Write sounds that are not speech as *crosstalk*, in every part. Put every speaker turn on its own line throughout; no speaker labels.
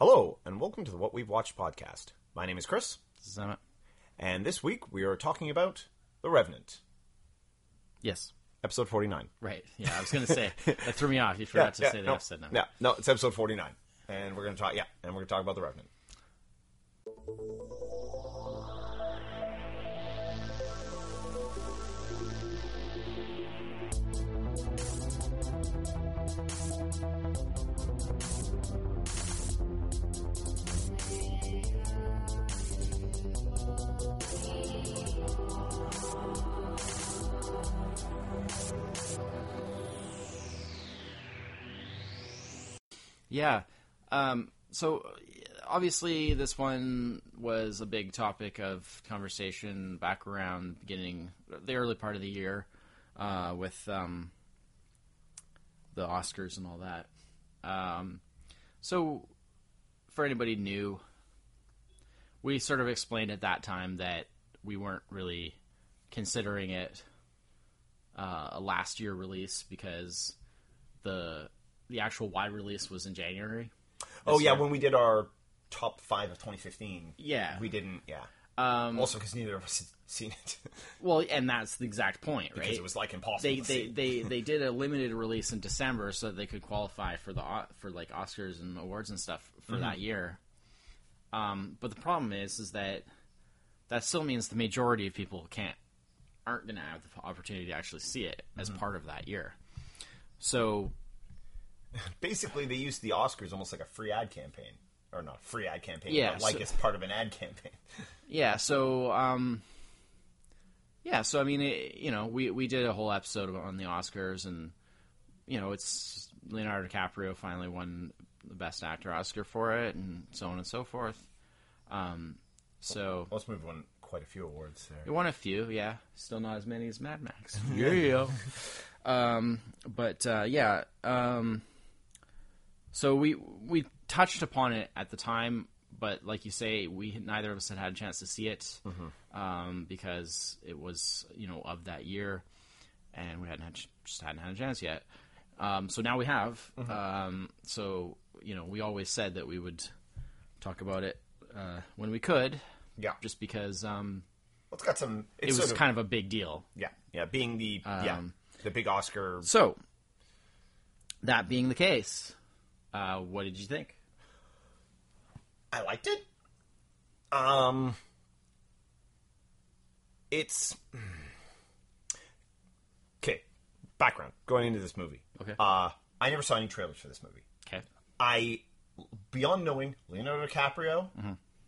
Hello, and welcome to the What We've Watched podcast. My name is Chris,
This is Emmett.
and this week we are talking about The Revenant,
Yes.
episode 49.
Right. Yeah, I was going to say *laughs* that threw me off. You forgot to say the
no,
episode number.
Yeah, no, it's episode 49. And we're going to talk, yeah, and we're going to talk about The Revenant.
Yeah. Um, so obviously, this one was a big topic of conversation back around beginning the early part of the year uh, with um, the Oscars and all that. Um, so, for anybody new, we sort of explained at that time that we weren't really considering it uh, a last year release because the the actual wide release was in January.
Oh, yeah,
year.
when we did our top five of 2015.
Yeah.
We didn't, yeah.
Um,
Also, because neither of us had seen it. *laughs*
well, and that's the exact point, right?
because it was, like, impossible
they they, they they *laughs* did a limited release in December so that they could qualify for the for like Oscars and awards and stuff for
Mm-hmm.
that year. Um, but the problem is, is that that still means the majority of people can't aren't going to have the opportunity to actually see it as
Mm-hmm.
part of that year. So *laughs*
Basically, they used the Oscars almost like a free ad campaign. Or not free ad campaign,
Yeah,
but like
so-
it's part of an ad campaign. *laughs*
Yeah, so um yeah, so I mean, it, you know, we we did a whole episode on the Oscars and you know, it's Leonardo DiCaprio finally won the best actor Oscar for it and so on and so forth. Um so
Most movie won quite a few awards there.
he won a few, yeah. Still not as many as Mad Max. *laughs* yeah. um but uh yeah, um so we we touched upon it at the time, but like you say, we neither of us had had a chance to see it um, because it was you know of that year, and we hadn't had, just hadn't had a chance yet. Um, so now we have. Um, so you know, we always said that we would talk about it uh, when we could,
Yeah.
just because um,
Well, it's got some.
it was
of,
kind of a big deal.
yeah, yeah. Being the yeah
Um,
the big Oscar.
So that being the case, uh, what did you think?
I liked it. Um, it's okay. Background going into this movie.
Okay.
Uh, I never saw any trailers for this movie.
Okay.
I, beyond knowing Leonardo DiCaprio,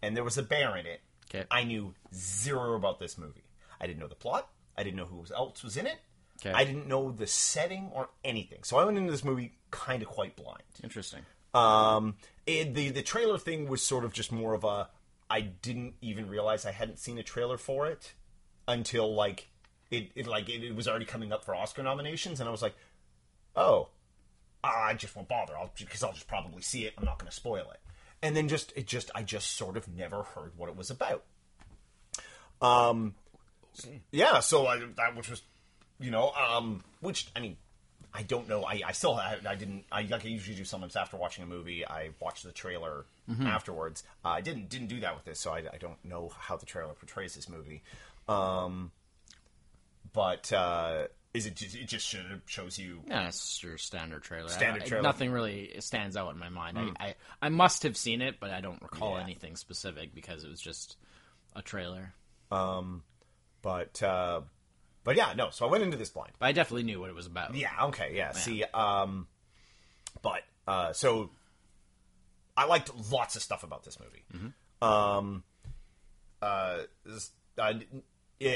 and there was a bear in it.
Okay.
I knew zero about this movie. I didn't know the plot. I didn't know who else was in it.
Okay.
I didn't know the setting or anything. So I went into this movie kind of quite blind.
Interesting.
Um, it, the the trailer thing was sort of just more of a. I didn't even realize I hadn't seen a trailer for it until like it, it like it, it was already coming up for Oscar nominations, and I was like, oh, I just won't bother. I'll because I'll just probably see it. I'm not going to spoil it. And then just it just I just sort of never heard what it was about. Um, yeah. So I that which was, you know, um, which I mean, I don't know. I, I still I, I didn't. I like I usually do sometimes after watching a movie. I watch the trailer afterwards. Uh, I didn't didn't do that with this, so I, I don't know how the trailer portrays this movie. Um, but uh, is it just it just shows you
Yeah, it's your standard trailer.
Standard trailer.
Nothing really stands out in my mind. I, I I must have seen it, but I don't recall
Yeah.
anything specific because it was just a trailer.
Um, but uh, but yeah, no. So I went into this blind.
But I definitely knew what it was about.
Yeah. Okay. Yeah. See. Um. But uh. So. I liked lots of stuff about this movie. Um. Uh. this- uh,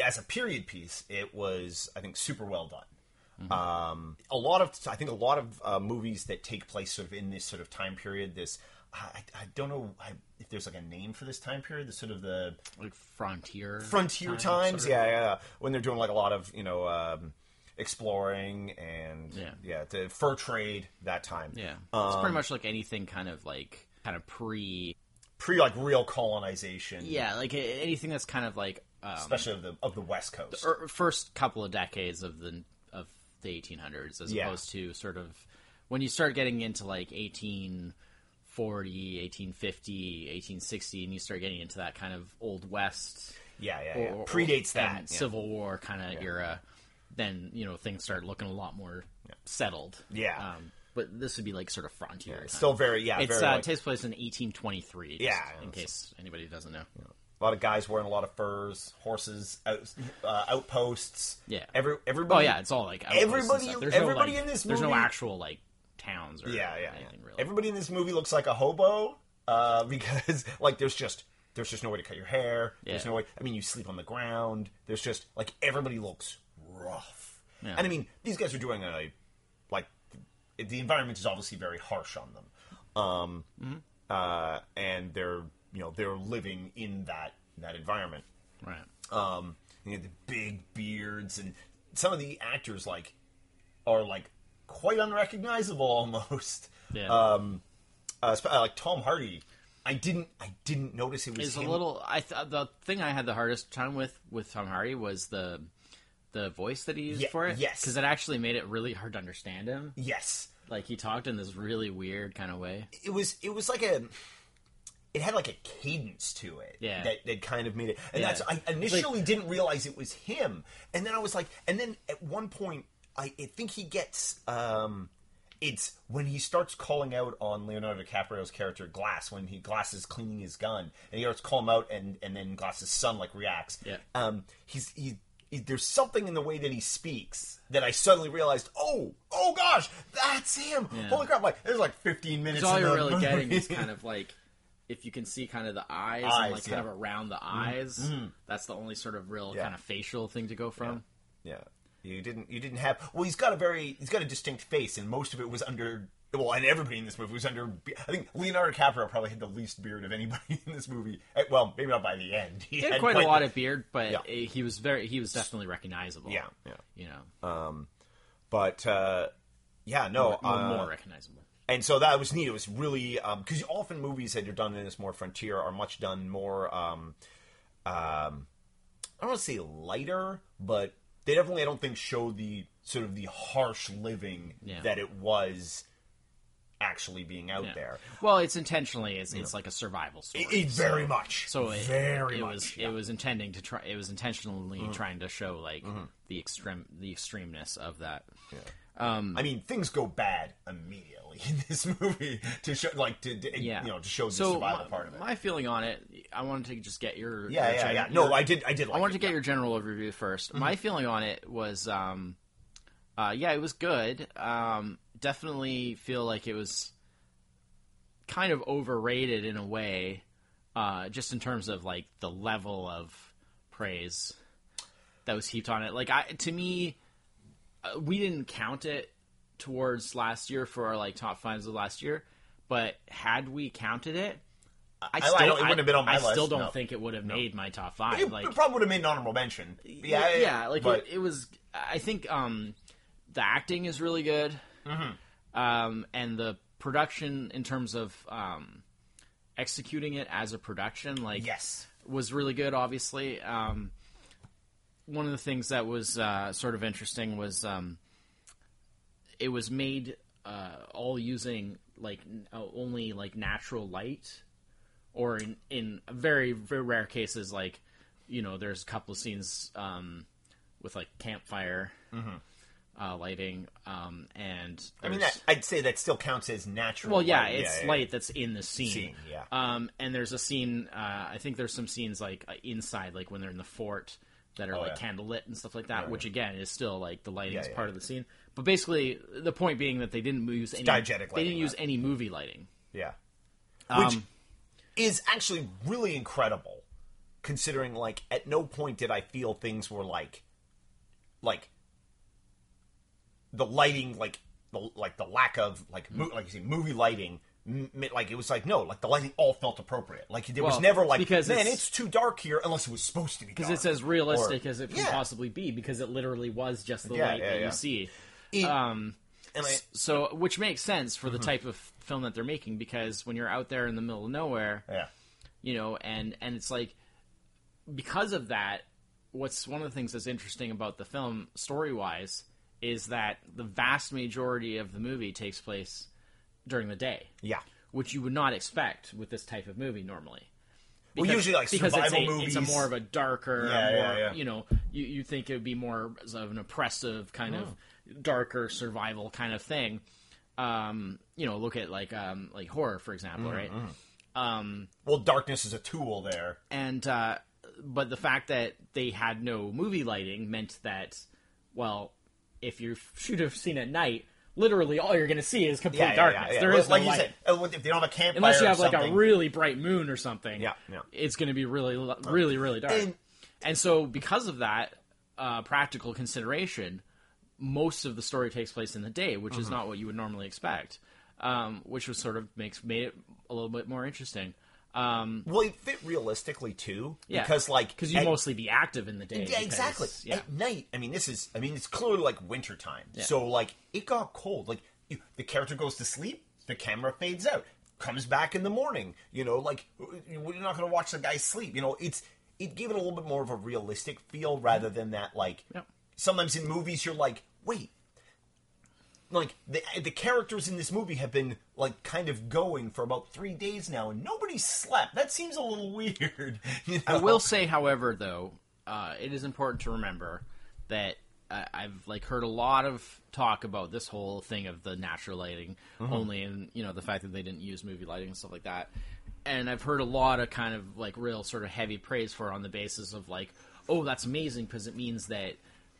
as a period piece, it was I think super well done. Um. A lot of I think a lot of uh, movies that take place sort of in this sort of time period. This. I, I don't know if there's like a name for this time period. The sort of the
like frontier
frontier
time,
times,
sort of.
yeah, yeah, when they're doing like a lot of you know um, exploring and
Yeah.
yeah, the fur trade that time.
Yeah,
Um,
it's pretty much like anything kind of like kind of pre.
pre like real colonization.
Yeah, like anything that's kind of like um,
especially of the of the West Coast.
er, first couple of decades of the of the 1800s, as
Yeah.
opposed to sort of when you start getting into like 18 1840, 1850, 1860, and you start getting into that kind of old west
Yeah, yeah, yeah.
or-
Predates that. yeah.
Civil War kind of era, then you know things start looking a lot more settled.
Yeah.
Um, but this would be like sort of frontier.
It's still very, yeah,
It's
very,
uh,
like-
takes place in 1823.
Yeah,
in case anybody doesn't know.
a lot of guys wearing a lot of furs, horses, out, uh, outposts.
Yeah.
Every everybody.
Oh yeah, it's all like
Everybody- everybody
no, like,
in this
There's no actual like towns or
yeah, yeah,
anything
yeah.
really.
Everybody in this movie looks like a hobo uh, *laughs* because like there's just there's just no way to cut your hair. There's no way. I mean, you sleep on the ground. There's just like everybody looks rough.
Yeah.
And I mean, these guys are doing a like the environment is obviously very harsh on them, um,
Mm-hmm.
uh, and they're you know they're living in that that environment.
right.
Um, you know, the big beards and some of the actors like are like quite unrecognizable *laughs* almost.
Yeah.
Um, uh, uh, like Tom Hardy, I didn't I didn't notice it was
It's a little. I th- the thing I had the hardest time with with Tom Hardy was the the voice that he used
Ye-
for it.
yes.
because it actually made it really hard to understand him.
Yes,
Like he talked in this really weird kind of way.
it was it was like a. It had like a cadence to it
Yeah.
that, that kind of made it, and
Yeah.
that's I initially didn't realize it was him, and then I was like, and then at one point I, I think he gets um, it's when he starts calling out on Leonardo DiCaprio's character Glass when he Glass is cleaning his gun and he starts calling him out and and then Glass's son like reacts.
Yeah.
Um, he's he. he- There's something in the way that he speaks that I suddenly realized. Oh, oh gosh, that's him!
Yeah.
Holy crap! Like there's like 15 minutes.
All you're really
movie.
getting is kind of like if you can see kind of the eyes,
Eyes,
and like kind
yeah. Mm-hmm.
of around the eyes. That's the only sort of real
Yeah.
kind of facial thing to go from.
Yeah, you didn't. You didn't have. Well, he's got a very. He's got a distinct face, and most of it was under. Well, and everybody in this movie was under. I think Leonardo DiCaprio probably had the least beard of anybody *laughs* in this movie. Eh, Well, maybe not by the end.
He had quite, a lot of beard, but
Yeah.
eh, he was very he was definitely recognizable.
Yeah, yeah.
you know, Um,
But uh, yeah, no.
more,
uh,
more recognizable.
and so that was neat. It was really because often movies that are done in this more frontier are much done more. Um, um, I don't want to say lighter, but they definitely I don't think show the sort of the harsh living
Yeah.
that it was actually being out
Yeah.
there.
Well, it's intentionally it's, it's like a survival story.
It, it very much.
so it,
very
it
much.
was
yeah. Mm-hmm.
it was intending to try it was intentionally trying to show like the extreme the extremeness of that.
I mean, things go bad immediately *laughs* in this movie to show, like, to, to
Yeah,
you know, to show the
so
survival
my,
part of it.
my feeling on it, I wanted to just get your
yeah,
your
yeah,
gen-
yeah. No,
your-
I did, I did. Like
I wanted
it,
to get
yeah. Mm-hmm.
your general overview 1st My feeling on it was, um, uh, yeah, it was good. Um, definitely feel like it was kind of overrated in a way, uh, just in terms of like the level of praise that was heaped on it. Like, I to me, uh, we didn't count it towards last year for our like top fives of last year, but had we counted it. I, still,
I don't- it wouldn't have been on my
I still don't
no.
think it would have made my top five.
It,
like,
it probably would have made an honorable mention. Yeah,
yeah, yeah, like
but
it, it was. I think um, the acting is really good,
Mm-hmm.
um, and the production in terms of um, executing it as a production, like
yes,
was really good. Obviously, um, one of the things that was uh, sort of interesting was um, it was made uh, all using like n- uh, only like natural light, or in in very very rare cases like you know there's a couple of scenes um, with like campfire. Uh, lighting, um, and
Mm-hmm. I mean, that, I'd say that still counts as natural.
well, yeah,
light.
it's
yeah,
light that's in the scene.
Scene, yeah.
Um, and there's a scene. Uh, I think there's some scenes like uh, inside, like when they're in the fort, that are
Oh,
like
yeah.
candlelit and stuff like that. Which again is still like the lighting is
yeah,
part of the scene. But basically, the point being that they didn't use any.
diegetic
They didn't use any movie lighting.
Yeah. Which
Um,
is actually really incredible, considering like at no point did I feel things were like, like the lighting, like the like the lack of like mo- like you see movie lighting. m- Like it was like no, like the lighting all felt appropriate. Like there was never like
because
man,
it's-
it's, too dark here unless it was supposed to be.
because it's as realistic
Or-
as it can
Yeah.
possibly be. Because it literally was just the
Yeah,
light
yeah,
that you see.
It-
um,
and I,
so, which makes sense for the type of film that they're making. Because when you're out there in the middle of nowhere,
yeah,
you know and and it's like because of that what's one of the things that's interesting about the film story wise is that the vast majority of the movie takes place during the day
yeah,
which you would not expect with this type of movie normally.
Well, usually, like,
because it's
survival
a, it's a more of a darker,
Yeah,
more,
yeah, yeah.
you know, you you think it would be more of an oppressive kind of darker survival kind of thing. Um, you know, look at like um, like horror for example,
Mm-hmm,
right? Um,
Well, darkness is a tool there.
and uh, but the fact that they had no movie lighting meant that, well, if you shoot a scene at night, literally all you're going to see is complete
Yeah, yeah,
darkness.
yeah.
There is
like
no
you
light.
said, uh, if they don't have a campfire,
Unless you have like a really bright moon or something,
Yeah, yeah.
it's going to be really, really, really dark.
And-
And, so, because of that uh, practical consideration, most of the story takes place in the day, which
Mm-hmm.
is not what you would normally expect. Um, which was sort of makes made it a little bit more interesting. Um,
Well, it fit realistically too,
yeah,
because like
because you mostly be active in the day.
Yeah,
because-
exactly.
Yeah,
At night, I mean, this is, I mean, it's clearly like wintertime. So, like, it got cold. Like, you, the character goes to sleep, the camera fades out, comes back in the morning. You know, like, you're not going to watch the guy sleep. You know, it's, it gave it a little bit more of a realistic feel rather than that, like,
Yeah.
Sometimes in movies you're like, wait, like the the characters in this movie have been like kind of going for about three days now, and nobody slept. That seems a little *laughs* weird. You know?
I will say, however, though, uh, it is important to remember that uh, I've like heard a lot of talk about this whole thing of the natural lighting only, and you know the fact that they didn't use movie lighting and stuff like that. And I've heard a lot of kind of like real sort of heavy praise for it on the basis of like, oh, that's amazing because it means that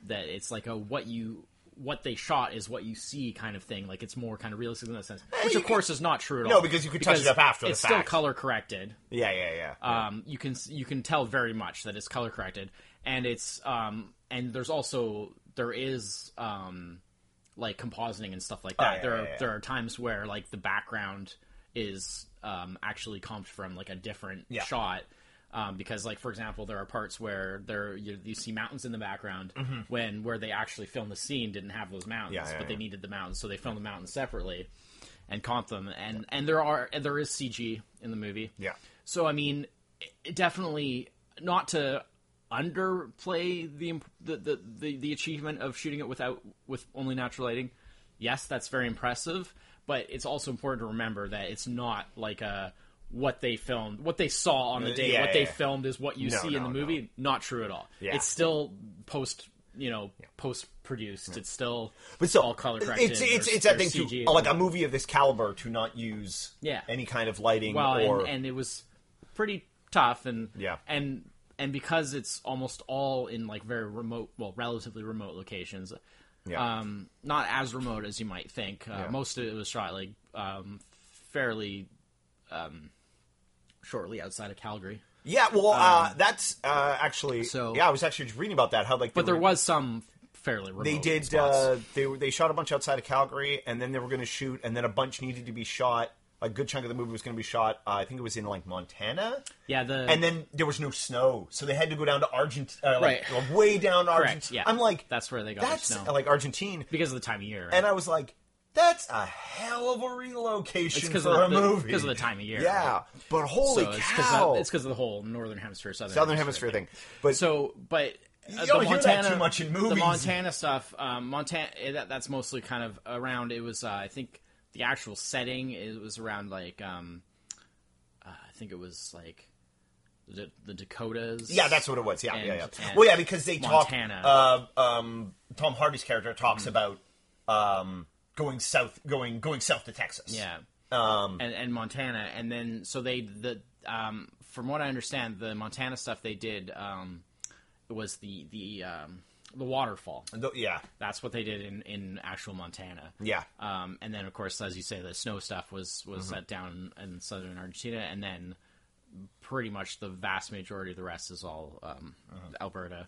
that it's like a what you what they shot is what you see kind of thing. Like it's more kind of realistic in that sense, which
you
of course is not true at all.
No, because you could touch it up after the
it's still
fact.
color corrected
Yeah, yeah, yeah.
um, you can you can tell very much that it's color corrected, and it's um, and there's also there is um, like compositing and stuff like that.
Oh, yeah,
there
yeah,
are
yeah.
there are times where like the background is um, actually comped from like a different
Yeah.
shot. Um, because, like for example, there are parts where there you, you see mountains in the background when where they actually filmed the scene didn't have those mountains,
Mm-hmm. Yeah, yeah,
but they needed the mountains, so they filmed the mountains separately and comped them. And and there are and there is CG in the movie.
Yeah.
So I mean, it definitely not to underplay the, the the the the achievement of shooting it without with only natural lighting. Yes, that's very impressive, but it's also important to remember that it's not like a what they filmed, what they saw on the day,
Yeah,
what
yeah,
they
yeah.
filmed is what you
No,
see in the movie. Not true at all.
Yeah.
It's still post, you know, post produced. It's still
But still,
all color corrected.
It's it's,
or-
it's that thing
CG
too. Like a movie of this caliber to not use
Yeah.
any kind of lighting
well,
or
and, and it was pretty tough, and
Yeah.
and and because it's almost all in like very remote, well, relatively remote locations.
Yeah.
Um, not as remote as you might think. Uh. Most of it was shot like um, fairly um, shortly outside of Calgary,
yeah. Well, uh, that's uh, actually.
Um, so-
yeah, I was actually just reading about that. How like
but there
were-
was some fairly remote.
they did uh, they were- they shot a bunch outside of Calgary, and then they were going to shoot, and then a bunch needed to be shot. A good chunk of the movie was going to be shot. Uh, I think it was in like Montana,
yeah, the
and then there was no snow, so they had to go down to Argentina, uh, like,
Right.
way down
correct.
Argentina.
Yeah,
I'm like,
that's where they got
that's
snow
like Argentine,
because of the time of year.
and I was like, that's a hell of a relocation
it's because
for
of
a
the,
movie
because of the time of year.
Yeah,
right?
but holy
so it's
cow!
it's because of the whole northern hemisphere, southern,
Southern Hemisphere thing. But
So, but
You
uh,
don't
the
hear that
Montana
too much in
The. Montana stuff, um, Montana eh, that, that's mostly kind of around. It was, uh, I think, the actual setting. It was around like, um, uh, I think it was like the, the Dakotas.
yeah, that's what it was. Yeah,
and-
yeah, yeah. Well, yeah, because they
Montana.
talk. Uh, um, Tom Hardy's character talks
Hmm.
about um, going south, going going south to Texas.
Yeah.
Um,
and, and Montana, and then so they the um, from what I understand, the Montana stuff they did um, was the the um, the waterfall.
th- yeah,
That's what they did in, in actual Montana.
yeah.
Um, and then, of course, as you say, the snow stuff was was
Mm-hmm.
set down in southern Argentina, and then pretty much the vast majority of the rest is all um,
Uh-huh.
Alberta,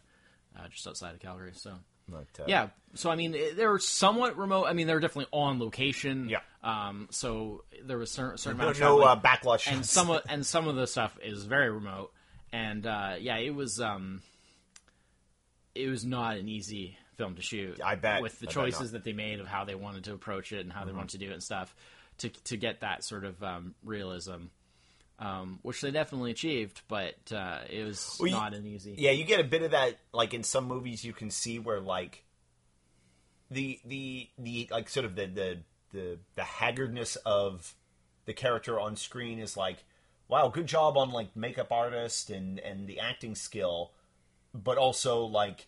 uh, just outside of Calgary. So.
But, uh,
Yeah, so I mean, they were somewhat remote. I mean, they were definitely on location.
Yeah.
Um. So there was certain certain
No,
amount of
no uh, backlash.
and
shots.
some of and some of the stuff is very remote. And uh, yeah, it was um, it was not an easy film to shoot.
I bet.
with the
I
choices.
Mm-hmm.
that they made of how they wanted to approach it and how they wanted to do it and stuff to to get that sort of um, realism. Um, which they definitely achieved, but uh, it was
Well, you-
not an easy.
Yeah, you get a bit of that like in some movies you can see where like the the the like sort of the the the, the haggardness of the character on screen is like, wow, good job on like makeup artist and and the acting skill, but also like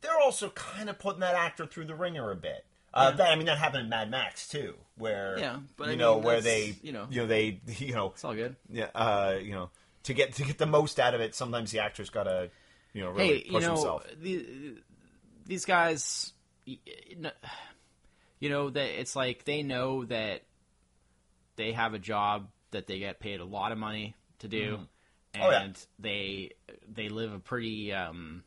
they're also kind of putting that actor through the ringer a bit. Uh, that, I mean, that happened in Mad Max too, where
Yeah, but
you
I
know
mean,
where they
you know.
you know they *laughs* you know
It's all good.
yeah uh, you know to get to get the most out of it. Sometimes the actor's got to you know really
hey, you
push
know,
himself.
the, these guys, you know, that it's like they know that they have a job that they get paid a lot of money to do,
Oh, yeah.
and they they live a pretty um,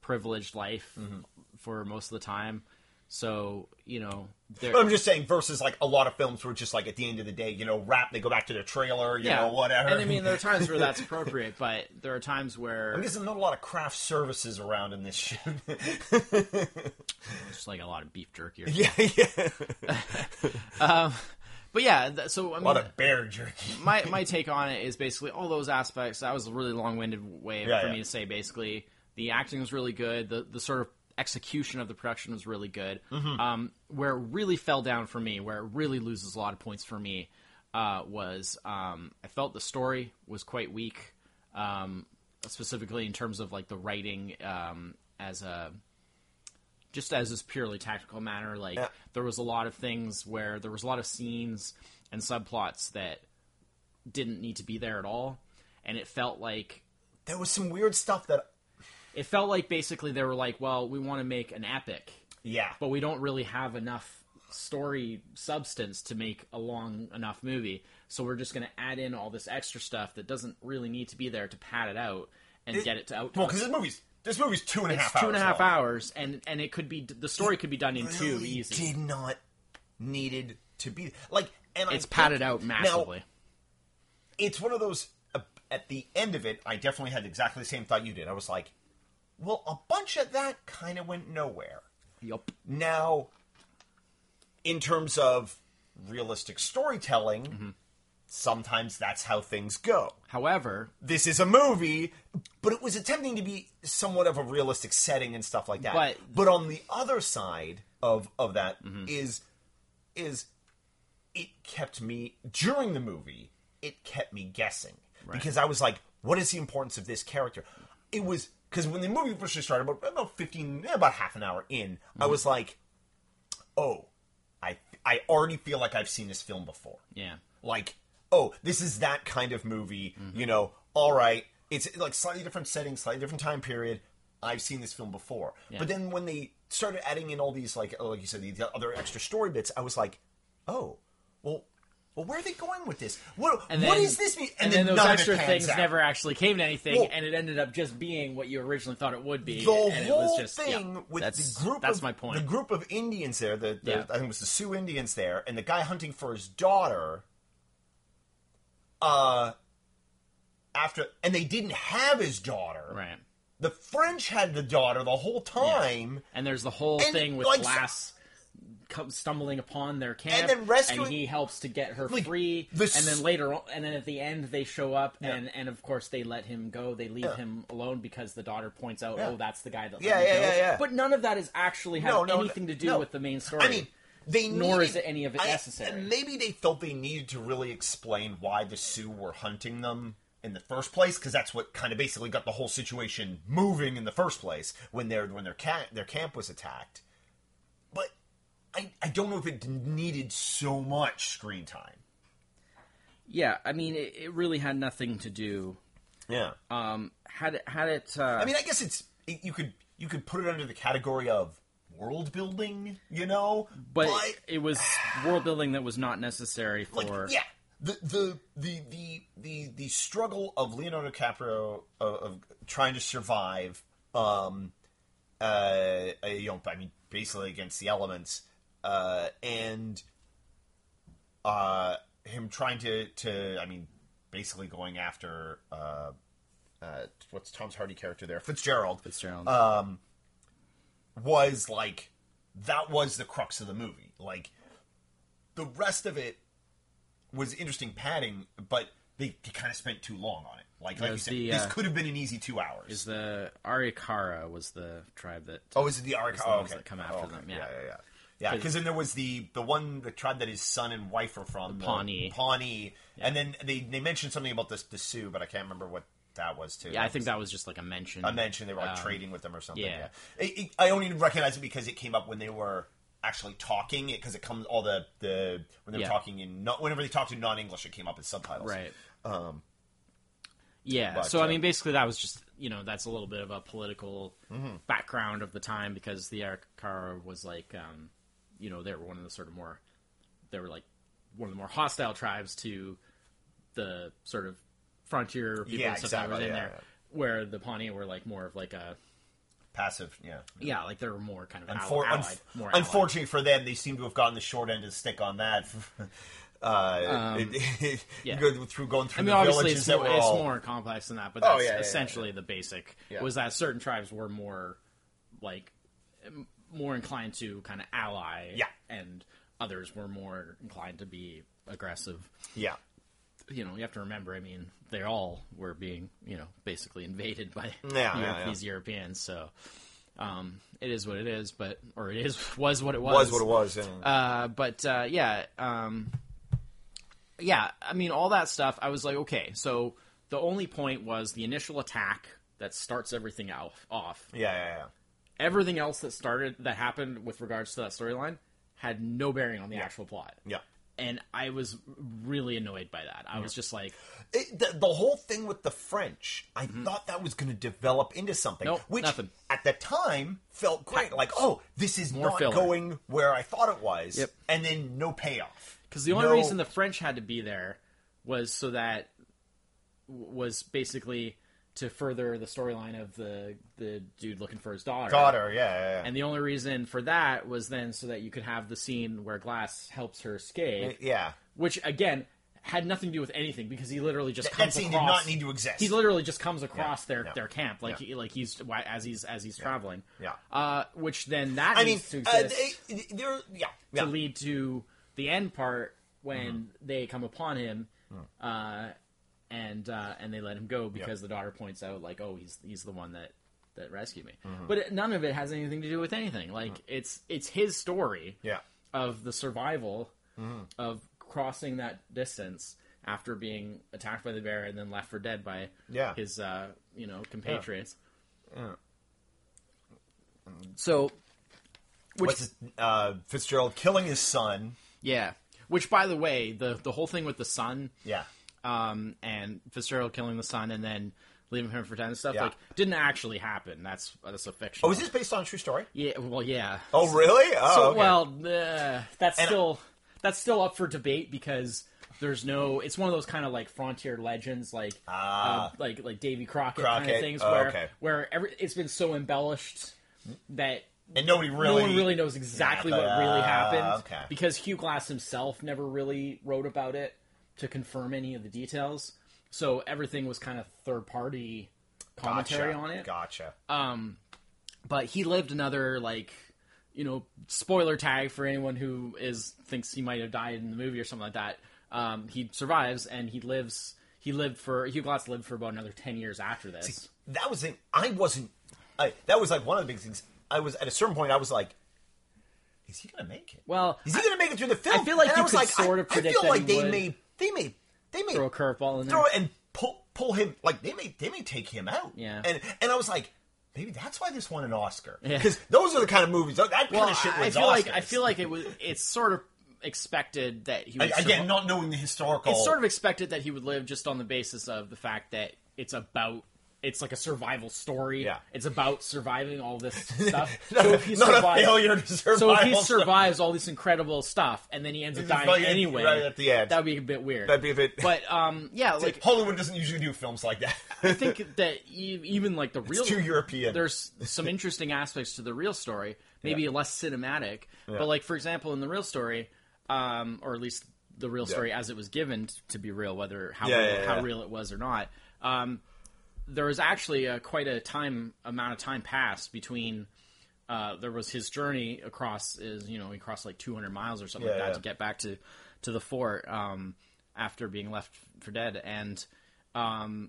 privileged life
Mm-hmm.
for most of the time. So you know,
But I'm just saying, versus like a lot of films where just like at the end of the day, you know, wrap, they go back to their trailer, you know, whatever.
And I mean, there are times where that's *laughs* appropriate, but there are times where
I'm guessing not a lot of craft services around in this shoot.
just like a lot of beef jerky. Or *laughs*
yeah, yeah. *laughs*
Um, but yeah, so I
A
mean,
lot of bear jerky.
my my take on it is basically all those aspects. That was a really long winded way
Yeah,
for
yeah.
me to say. Basically, the acting was really good. The the sort of execution of the production was really good.
Mm-hmm.
Um, where it really fell down for me, where it really loses a lot of points for me, uh, was um, I felt the story was quite weak, um, specifically in terms of like the writing um, as a just as this purely tactical matter. Like
Yeah.
there was a lot of things where there was a lot of scenes and subplots that didn't need to be there at all, and it felt like
There was some weird stuff that,
it felt like basically they were like, well, we want to make an epic,
yeah,
but we don't really have enough story substance to make a long enough movie. So we're just going to add in all this extra stuff that doesn't really need to be there to pad it out and get it to out.
well, because this movie's this movie's two and
it's
half hours.
and
long.
hours, and and it could be the story could be done in two
Really
easy.
Did not needed to be like, and
It's
I
padded
think-
out
now,
massively.
it's one of those. Uh, at the end of it, I definitely had exactly the same thought you did. I was like, well, a bunch of that kind of went nowhere.
Yup.
Now, in terms of realistic storytelling,
Mm-hmm.
sometimes that's how things go.
However,
This is a movie, but it was attempting to be somewhat of a realistic setting and stuff like that.
But-
but on the other side of of that is
Mm-hmm.
is it kept me during the movie. It kept me guessing because I was like, "What is the importance of this character?" It was because when the movie first started, about about fifteen, about half an hour in,
Mm-hmm.
I was like, "Oh, I I already feel like I've seen this film before."
yeah.
like oh this is that kind of movie you know all right it's like slightly different setting slightly different time period i've seen this film before but then when they started adding in all these like oh, like you said the other extra story bits i was like oh well well where are they going with this what
And then-
is this mean
And, then, those
none of it
extra things
out.
never actually came to anything,
Well-
and it ended up just being what you originally thought it would be.
the
and it was
whole
just,
thing
yeah,
with
that's,
the group
That's
of
my point.
the group of Indians there, the, the
Yeah.
I think it was the Sioux Indians there, and the guy hunting for his daughter. Uh, after and they didn't have his daughter.
right.
The French had the daughter the whole time.
And there's the whole
And,
thing with
like,
Glass stumbling upon their camp, and
then rescuing-
and he helps to get her
Like,
free.
the
and then later, on, and then at the end, they show up, and and of course they let him go. They leave
Yeah.
him alone because the daughter points out,
Yeah.
"Oh, that's the guy that
Yeah,
let me
yeah,
go."
yeah, yeah.
But none of that is actually have
No, no,
anything to do
no.
with the main story.
I mean, they
Nor
needed,
is any of it
I-
necessary.
and maybe they felt they needed to really explain why the Sioux were hunting them in the first place, because that's what kind of basically got the whole situation moving in the first place when their when their cat their camp was attacked. But I I don't know if it needed so much screen time.
yeah, I mean, it, it really had nothing to do.
Yeah.
Um, had it had it. Uh,
I mean, I guess it's it, you could you could put it under the category of world building, you know,
but, it was world building that was not necessary *sighs* for.
like yeah the the the the the, the struggle of Leonardo DiCaprio of, of trying to survive um uh you know I mean basically against the elements uh and uh him trying to to I mean basically going after uh uh what's Tom's Hardy character there Fitzgerald
Fitzgerald.
was like that was the crux of the movie. Like the rest of it was interesting padding, but they, they kind of spent too long on it. Like like you said,
the,
this
uh,
could have been an easy two hours.
is the Arikara was the tribe that
oh, is it the
the
Oh, okay.
that come after
Oh, okay.
them, yeah.
yeah, yeah, yeah. Yeah, because then there was the the one the tribe that his son and wife are from, the
Pawnee.
Pawnee, and then they they mentioned something about the the Sioux, but I can't remember what that was too.
Yeah, I think that was just like a mention.
I mentioned they were like
Um,
trading with them or something.
yeah.
Yeah, It- it- I only recognize it because it came up when they were actually talking because it comes all the the when they were
Yeah.
talking in not whenever they talked in non English it came up as subtitles.
Right.
Um,
Yeah.
But,
so I
uh,
mean, basically, that was just you know that's a little bit of a political
Mm-hmm.
background of the time because the Arikara was like, um, you know, they were one of the sort of more, they were like one of the more hostile tribes to the sort of frontier people
Yeah,
and stuff that was
exactly,
in
yeah,
there, where the Pawnee were like more of like a
passive. Yeah.
yeah, like they were more kind of
Unfor-
allied,
unf-
more allied.
unfortunately for them, they seem to have gotten the short end of the stick on that. *laughs* uh, it- *laughs* it-
Um, yeah.
go through going
I
through
mean,
the
obviously,
villages
it's more,
were
it's
all
more complex than that, but
Oh,
that's
yeah, yeah, yeah,
essentially the basic.
Yeah.
Was that certain tribes were more like more inclined to kind of ally,
Yeah.
and others were more inclined to be aggressive.
yeah.
You know, you have to remember. I mean, they all were being, you know, basically invaded by
Yeah,
Europe-
yeah,
these Europeans. So um, it is what it is, but or it is *laughs* was what it was.
Was what it was. Yeah.
Uh, but uh, yeah, um, yeah. I mean, all that stuff. I was like, okay. So the only point was the initial attack that starts everything off. Off.
yeah, yeah, yeah.
Everything else that started that happened with regards to that storyline had no bearing on the actual plot.
Yeah.
And I was really annoyed by that. I was just like,
It, the, the whole thing with the French, I thought that was going to develop into something,
Mm-hmm. Nope,
which
nothing.
at the time felt great. Like, oh, this is
More
not
filler.
going where I thought it was,
Yep.
and then no payoff.
because the only
No-
reason the French had to be there was so that was basically to further the storyline of the the dude looking for his daughter.
daughter, yeah, yeah, yeah.
And the only reason for that was then so that you could have the scene where Glass helps her escape,
yeah.
which again had nothing to do with anything because he literally just
That
comes
scene
across.
did not need to exist.
He literally just comes across
Yeah,
their their camp like
yeah.
he, like he's as he's as he's traveling.
Yeah.
Uh, which then that
I mean,
needs to
uh,
exist
they, they're yeah, yeah.
to lead to the end part when
Mm-hmm.
they come upon him,
Mm.
uh, and uh, and they let him go because the daughter points out like, oh, he's he's the one that that rescued me.
Mm-hmm.
But none of it has anything to do with anything. Like it's it's his story
yeah.
of the survival
Mm-hmm.
of crossing that distance after being attacked by the bear and then left for dead by
Yeah.
his uh, you know compatriots.
Yeah.
So, which
What's uh, Fitzgerald killing his son?
yeah, which by the way, the the whole thing with the son
Yeah,
um, and Fitzgerald killing the son and then leaving him for dead and stuff
Yeah.
like didn't actually happen. That's that's a fiction.
Oh, is this based on a true story?
Yeah, well, yeah.
Oh, really? Oh,
So,
okay.
well, uh, that's
And-
still that's still up for debate because there's no. It's one of those kind of like frontier legends, like
Ah.
uh, like like Davy Crockett, kind of things,
Oh,
where
okay.
where every it's been so embellished that
and nobody really,
no one really knows exactly
Yeah,
what really
uh,
happened
okay.
because Hugh Glass himself never really wrote about it to confirm any of the details. So everything was kind of third party commentary
Gotcha.
on it.
Gotcha.
Um, But he lived another like you know spoiler tag for anyone who is thinks he might have died in the movie or something like that. Um, he survives and he lives. He lived for Hugh Glass lived for about another ten years after this.
that was. I wasn't. I, that was like one of the big things. I was at a certain point. I was like, "Is he going to make it?
Well,
is he going to make it through the film?"
I feel like
and
you
I was
could
like,
sort of predict
I feel
that
like
he
they
would
may, they may, they may
throw a curveball in there.
throw it and pull pull him like they may they may take him out.
Yeah.
and and I was like. Maybe that's why this won an Oscar
Yeah.
because those are the kind of movies that kind
well,
of shit
I
wins
feel like I feel like it was. It's sort of expected that he would
again,
survive-
not knowing the historical.
it's sort of expected that he would live just on the basis of the fact that it's about it's like a survival story.
Yeah.
It's about surviving all this *laughs* stuff. *laughs* so if he
not a
survives,
failure to survive.
so if he survives all this incredible stuff and then he ends up dying
like,
anyway,
right at the end.
that would be a bit weird.
That'd be a bit. *laughs*
but um, yeah,
like,
like
Hollywood doesn't usually do films like that.
I think that even like the real
too European.
There's some interesting aspects to the real story, maybe
Yeah.
less cinematic. But like for example, in the real story, um, or at least the real story as it was given to be real, whether how
Yeah,
real,
yeah,
how
yeah.
real it was or not. Um, there was actually uh quite a time amount of time passed between. Uh, there was his journey across is you know he crossed like 200 miles or something
Yeah,
like that
yeah.
to get back to to the fort um, after being left for dead and um,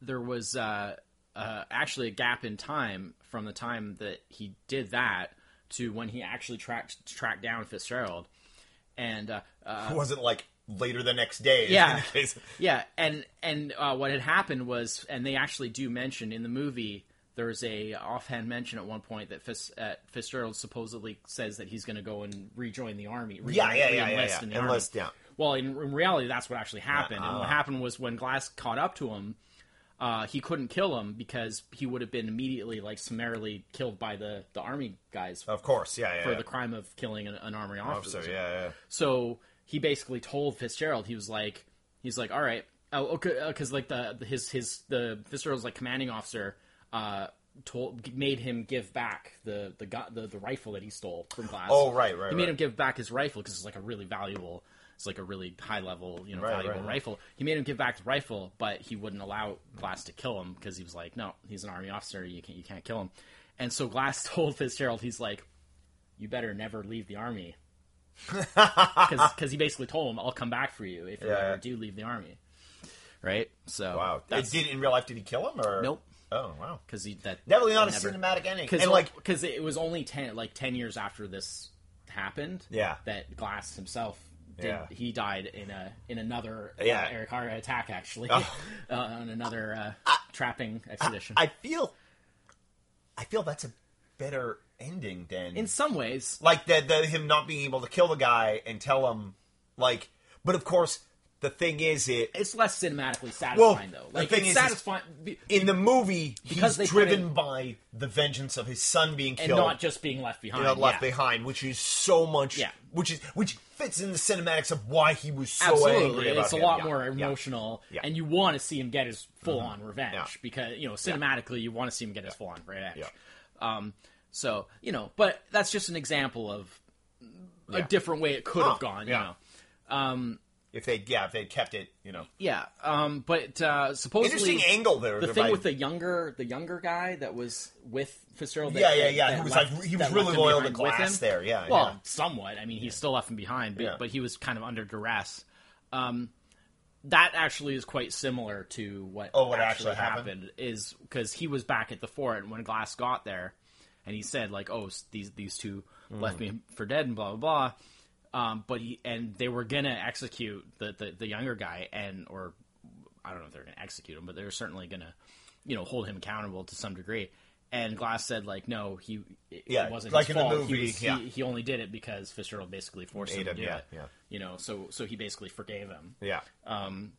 there was uh, uh, actually a gap in time from the time that he did that to when he actually tracked tracked down Fitzgerald, and uh, uh, *laughs*
It wasn't like later the next day.
Yeah.
In the case.
yeah, and and uh, what had happened was, and they actually do mention in the movie. There's a offhand mention at one point that Fitz, uh, Fitzgerald supposedly says that he's going to go and rejoin the army. Re-
Yeah, yeah, yeah, yeah, yeah.
in
Enlist,
army.
yeah.
Well, in, in reality, that's what actually happened. and what
Uh-uh.
happened was when Glass caught up to him, uh, he couldn't kill him because he would have been immediately, like, summarily killed by the, the army guys
Of course, yeah, yeah.
for
yeah.
the crime of killing an, an army officer.
Officer, yeah, yeah.
So he basically told Fitzgerald, he was like, he's like, all right, oh, okay, because like the his his the Fitzgerald's like commanding officer, uh, told made him give back the the gu- the, the rifle that he stole from Glass.
Oh, right, right,
He made
right.
him give back his rifle because it's like a really valuable. It's like a really high level, you know,
Right,
valuable
right, right.
rifle. He made him give back the rifle, but he wouldn't allow Glass to kill him because he was like, "No, he's an army officer. You can't, you can't kill him." And so Glass *laughs* told Fitzgerald, he's like, "You better never leave the army," because *laughs* he basically told him, "I'll come back for you if you
Yeah,
ever do leave the army." Right? So
Wow.
that's
did in real life. Did he kill him or
Nope.
Oh wow.
because he that
Definitely not
never-
a cinematic ending.
because
And like,
because it was only ten like ten years after this happened.
Yeah.
that Glass himself. Did,
Yeah.
He died in a in another uh, Arikara attack actually
Oh. *laughs*
uh, on another uh, trapping expedition.
I feel, I feel that's a better ending then.
in some ways,
like the, the him not being able to kill the guy and tell him like. But of course, the thing is, it
it's less cinematically satisfying
Well,
though.
the
Like
thing
it's
is, is-
satisfying
in the movie
Because
he's driven by the vengeance of his son being
and
killed.
not just being left behind.
know, left
yeah.
behind, which is so much,
Yeah.
which is which fits in the cinematics of why he was so
Absolutely,
angry about
it's a lot
Yeah,
more emotional,
Yeah. Mm-hmm.
and you want to see him get his full on revenge
Yeah.
because you know cinematically you want to see him get his full on revenge.
Yeah.
Um, so you know, but that's just an example of a
Yeah.
different way it could have
Oh,
gone.
yeah.
You know,
If they, yeah, if they kept it, you know,
yeah. Um, but uh, supposedly
interesting angle there.
the thing with the younger the younger guy that was with Fitzgerald. That,
Yeah, yeah, yeah,
that
he was
left-
like- he was
that
really
left him
loyal to
behind with
Glass
him.
there, yeah,
Well,
yeah.
somewhat. I mean, he still left him behind, but,
Yeah.
but he was kind of under duress. Um, that actually is quite similar to what,
Oh, what
actually,
happened.
Is because he was back at the fort and when Glass got there, and he said like, "Oh, these these two
Mm.
left me for dead," and blah blah blah. Um, but he and they were gonna execute the, the the younger guy, and or I don't know if they're gonna execute him, but they're certainly gonna, you know, hold him accountable to some degree. And Glass said like, no, he it,
Yeah,
it wasn't
like
his
in the
fault.
movie,
he, was,
yeah.
he, he only did it because Fitzgerald basically forced him
Made
to
him,
do
yeah,
it.
yeah.
You know, so so he basically forgave him.
yeah,
Um,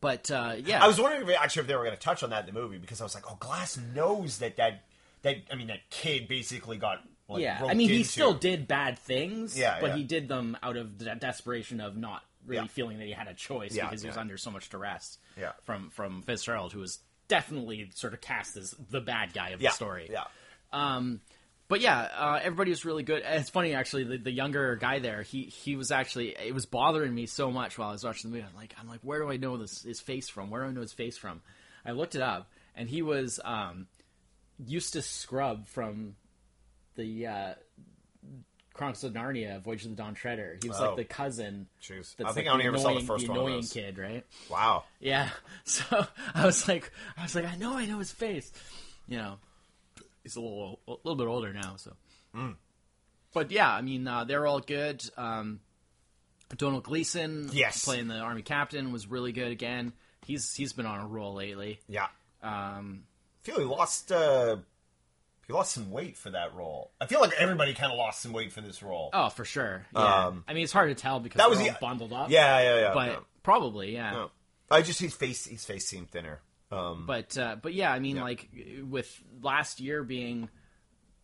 but uh, yeah,
I was wondering if actually if they were going to touch on that in the movie because I was like, oh, Glass knows that that that I mean that kid basically got like,
yeah. I mean, he still did bad things.
Yeah,
but
yeah.
he did them out of the desperation of not really
Yeah.
feeling that he had a choice
Yeah,
because he was under so much duress.
Yeah.
from from Fitzgerald, who was definitely sort of cast as the bad guy of the story.
Yeah,
Um, but yeah, uh, everybody was really good. It's funny actually. The, the younger guy there, he he was actually it was bothering me so much while I was watching the movie. I'm like, I'm like, where do I know this his face from? Where do I know his face from? I looked it up, and he was um, Eustace Scrubb from the uh, Chronicles of Narnia, Voyage of the Dawn Treader. He was
Oh.
like the cousin.
Jeez. I think
like
I only
the
ever saw the first
the
one
annoying
those.
kid, right?
wow.
Yeah. *laughs* So I was like, I was like, I know, I know his face. You know, he's a little, a little bit older now. So,
Mm.
but yeah, I mean, uh, they're all good. Um, Donald Gleeson,
Yes.
playing the army captain, was really good again. He's he's been on a roll lately.
Yeah,
Um,
feel he lost. uh He lost some weight for that role. I feel like everybody kind of lost some weight for this role.
oh, for sure. Yeah.
Um,
I mean, it's hard to tell because
that was the-
bundled up.
yeah, yeah, yeah.
but
yeah.
probably, yeah.
No. I just his face his face seemed thinner. Um,
But uh, but yeah, I mean,
Yeah.
like with last year being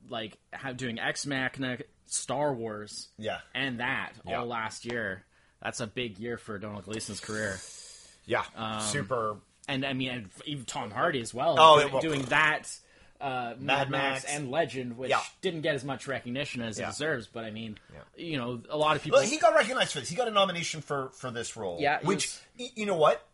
like how doing Ex Machina, Star Wars,
yeah,
and that
Yeah.
all last year. That's a big year for Donald Gleeson's career,
yeah,
Um,
super.
And I mean, and even Tom Hardy as well.
Oh,
doing,
it- well-
doing that. Uh, Mad, Max,
Max.
and Legend, which
Yeah.
didn't get as much recognition as
Yeah.
it deserves, but I mean,
Yeah.
you know, a lot of people.
Well, he got recognized for this. He got a nomination for for this role.
Yeah,
which
was-
you know what?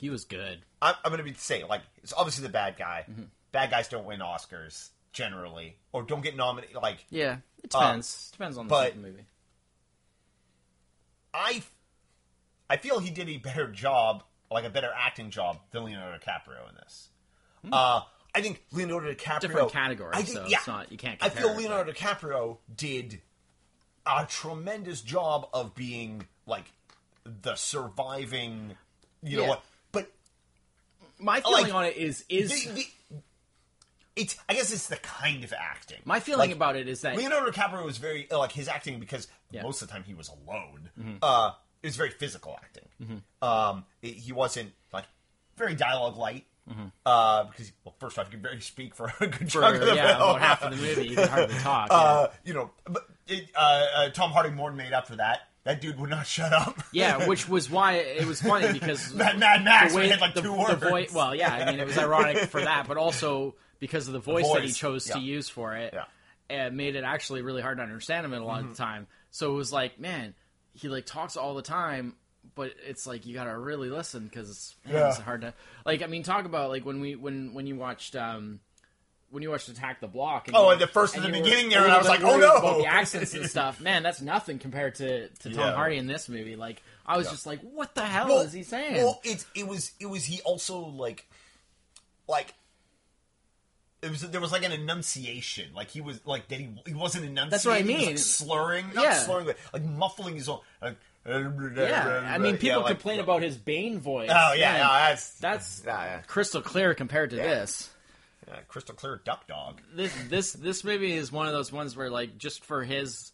he was good.
I'm, I'm going to be saying like it's obviously the bad guy.
Mm-hmm.
Bad guys don't win Oscars generally, or don't get nominated. Like
Yeah, it depends. depends on the
Uh, but-
movie.
I, I feel he did a better job, like a better acting job than Leonardo DiCaprio in this.
Hmm.
Uh, I think Leonardo DiCaprio
Different category,
I think,
so
yeah,
it's not- you can't
I feel Leonardo DiCaprio did a tremendous job of being like the surviving, you know what? But
My feeling
Like,
on it is is
the, the, it's I guess it's the kind of acting.
my feeling
Like,
about it is that
Leonardo DiCaprio was very like his acting because
Yeah.
most of the time he was alone.
Mm-hmm.
Uh, it was very physical acting. Um, it- he wasn't like very dialogue light. Uh, because well, first off, he could barely speak for *laughs* a good
Mm-hmm. for
chunk of the
yeah,
film.
about half of the movie you can hardly talk.
uh, you know, but it, uh, uh, Tom Hardy more made up for that. That dude would not *laughs* shut up.
yeah. yeah, which was why it was funny because *laughs*
Mad, Max
the
we
way
had like
the,
two
the
words.
voice. Well, yeah, I mean it was ironic for that, but also because of the voice, that he
voice,
chose to use for it,
Yeah.
and made it actually really hard to understand him a lot
Mm-hmm.
of the time. So it was like, man, he like talks all the time, but it's like you gotta really listen because it's,
Yeah.
it's hard to like. I mean, talk about like when we when when you watched. um when you watched Attack the Block, and
Oh,
you-
and the first in
and
the
you were
beginning
a
there, and I was like, oh, no!
about the accents and stuff. *laughs* Man, that's nothing compared to, to Tom
Yeah.
Hardy in this movie. Like, I was just like, what the hell
well,
is he saying?
Well, it it was it was he also like like it was there was like an enunciation like he was like that he he wasn't enunciating
That's what I
was, like,
mean.
slurring not
Yeah.
slurring but like muffling his own like,
Yeah, I mean, people
like-
complain about his Bane voice.
oh yeah,
Man,
no, that's
that's
yeah, yeah.
crystal clear compared to this.
Yeah, crystal clear duck dog
This this this movie is one of those ones where like just for his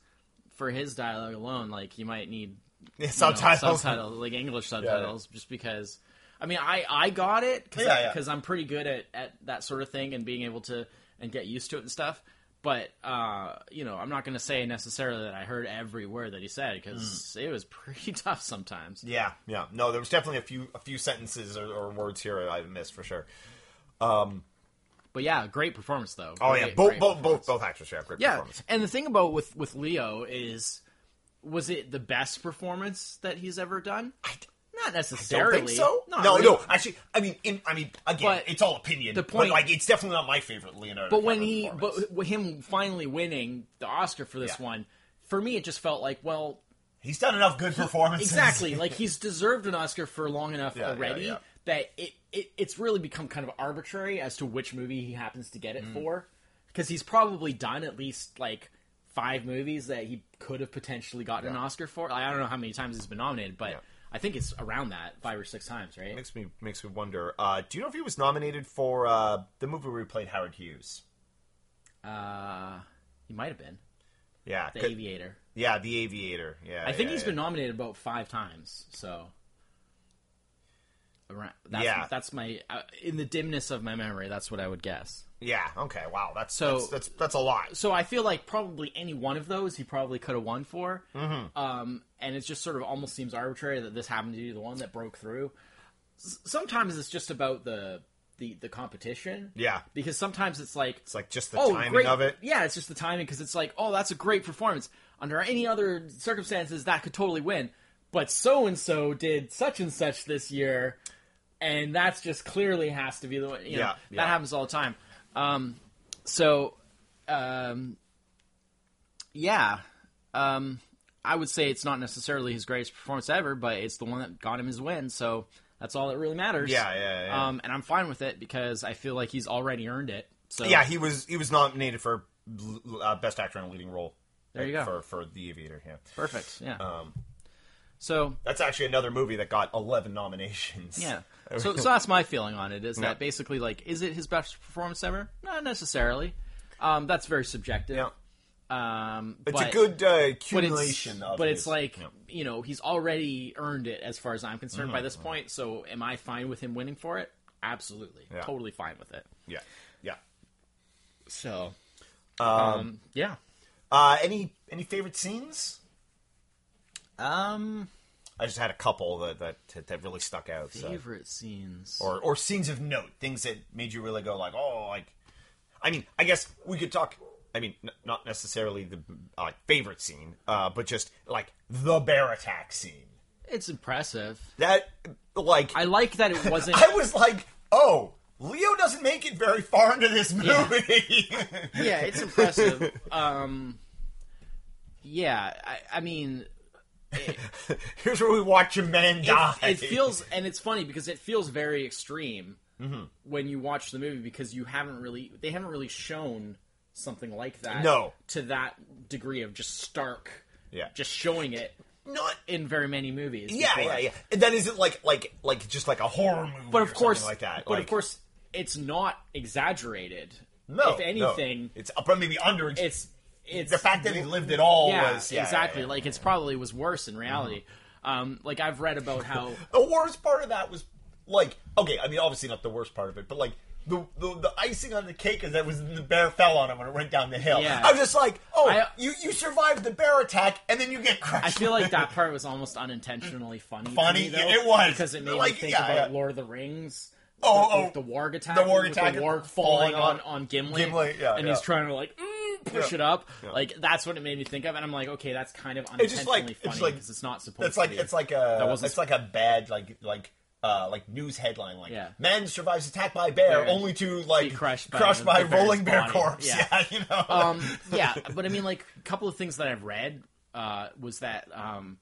for his dialogue alone, like you might need
yeah,
you know,
subtitles
subtitles, like English subtitles, just because. I mean, I I got it because
Yeah, yeah.
I'm pretty good at at that sort of thing and being able to and get used to it and stuff. But uh, you know, I'm not going to say necessarily that I heard every word that he said because it was *laughs* pretty tough sometimes.
yeah yeah no there was definitely a few a few sentences or, or words here I missed for sure Um,
But yeah, great performance though.
oh
Great-
yeah both both both both actors have great
Yeah,
performance
and the thing about with with Leo is, was it the best performance that he's ever done? Not
don't
necessarily.
think so.
Not
no,
really.
no. Actually, I mean, in, I mean, again,
But
it's all opinion.
the
but
point-
like, it's definitely not my favorite Leonardo.
But when
DiCaprio
he,
performance.
but him finally winning the Oscar for this
Yeah.
one, for me, it just felt like, well,
he's done enough good performances.
exactly, *laughs* like he's deserved an Oscar for long enough
Yeah, yeah,
already
yeah.
that it, it it's really become kind of arbitrary as to which movie he happens to get it
Mm.
for, because he's probably done at least like five movies that he could have potentially gotten an Oscar for. I don't know how many times he's been nominated, but
Yeah.
I think it's around that five or six times, right?
makes me makes me wonder. Uh, do you know if he was nominated for uh, the movie where he played Howard Hughes?
Uh, he might have been
Yeah,
the Aviator.
yeah, the Aviator. Yeah,
I think
yeah,
he's
yeah.
been nominated about five times. So, around that's,
Yeah.
that's my uh, in the dimness of my memory. That's what I would guess.
Yeah. Okay. Wow. That's
So-
that's, that's that's a lot.
So I feel like probably any one of those he probably could have won for. Mm-hmm. Um, and it just sort of almost seems arbitrary that this happened to be the one that broke through. S- sometimes it's just about the the the competition.
Yeah.
Because sometimes it's like
It's like just the
oh,
timing
great.
of it.
Yeah, it's just the timing because it's like, oh, that's a great performance. Under any other circumstances, that could totally win. But so and so did such and such this year, and that's just clearly has to be the one. You know,
Yeah, yeah.
that happens all the time. Um, so, um, yeah, um, I would say it's not necessarily his greatest performance ever, but it's the one that got him his win. So that's all that really matters.
Yeah, yeah, yeah.
Um, and I'm fine with it because I feel like he's already earned it. So
Yeah, he was he was nominated for uh, best actor in a leading role.
There you go.
for for the Aviator. Yeah.
Perfect. Yeah.
Um,
so
that's actually another movie that got eleven nominations.
yeah. *laughs* So so that's my feeling on it is
Yeah.
that basically like is it his best performance ever? Not necessarily. Um, that's very subjective.
Yeah.
Um,
It's
but,
a good uh,
but it's,
accumulation of.
but it's like
yeah.
you know he's already earned it as far as I'm concerned
Mm-hmm.
by this point. So am I fine with him winning for it? Absolutely,
Yeah.
totally fine with it.
yeah, yeah.
So, um, yeah.
Uh, any any favorite scenes?
Um,
I just had a couple that that, that really stuck out. So.
favorite scenes.
or or scenes of note, things that made you really go like, oh, like. I mean, I guess we could talk. I mean, n- not necessarily the uh, favorite scene, uh, but just like the bear attack scene.
it's impressive.
That like
I like that it wasn't. *laughs*
I was like, oh, Leo doesn't make it very far into this movie. *laughs*
yeah, it's impressive. Um, yeah, I, I mean, *laughs*
Here's where we watch a man die.
it feels, and it's funny because it feels very extreme. when you watch the movie because you haven't really they haven't really shown something like that
No.
to that degree of just stark
Yeah.
just showing it
Not.
in very many movies
Yeah,
before.
yeah, yeah. And then is it like like like just like a horror movie?
but
or
of course
something like that.
but
Like,
of course it's not exaggerated
no.
if anything
no. it's maybe under.
it's it's
the fact that he lived it all
yeah,
was yeah,
exactly
yeah,
like it's probably was worse in reality um like i've read about how *laughs*
The worst part of that was like okay, I mean obviously not the worst part of it, but like the the, the icing on the cake is that was the bear fell on him when it went down the hill.
Yeah.
I was just like, oh,
I-
you you survived the bear attack and then you get crushed.
I feel like that *laughs* part was almost unintentionally funny.
Funny?
me, though,
Yeah, it was.
because it made
Like,
me think
yeah,
about
yeah.
Lord of the Rings.
Oh,
the,
oh,
the warg attack,
the warg attack
the warg
falling on-
on Gimli,
Gimli, yeah,
and he's trying to like "Mm," push it up. Like that's what it made me think of, and I'm like, okay, that's kind of
It's just
unintentionally
like-
funny because it's not supposed.
It's like
to be.
it's like
That
a
wasn't
it's like a bad like like uh like news headline like
Yeah.
man survives attack by bear
Bear.
only to like
Be crushed by
crushed
the-
by rolling bear
body.
corpse.
Yeah. *laughs*
Yeah, you know.
um, *laughs* yeah, but I mean, like a couple of things that I've read uh, was that um,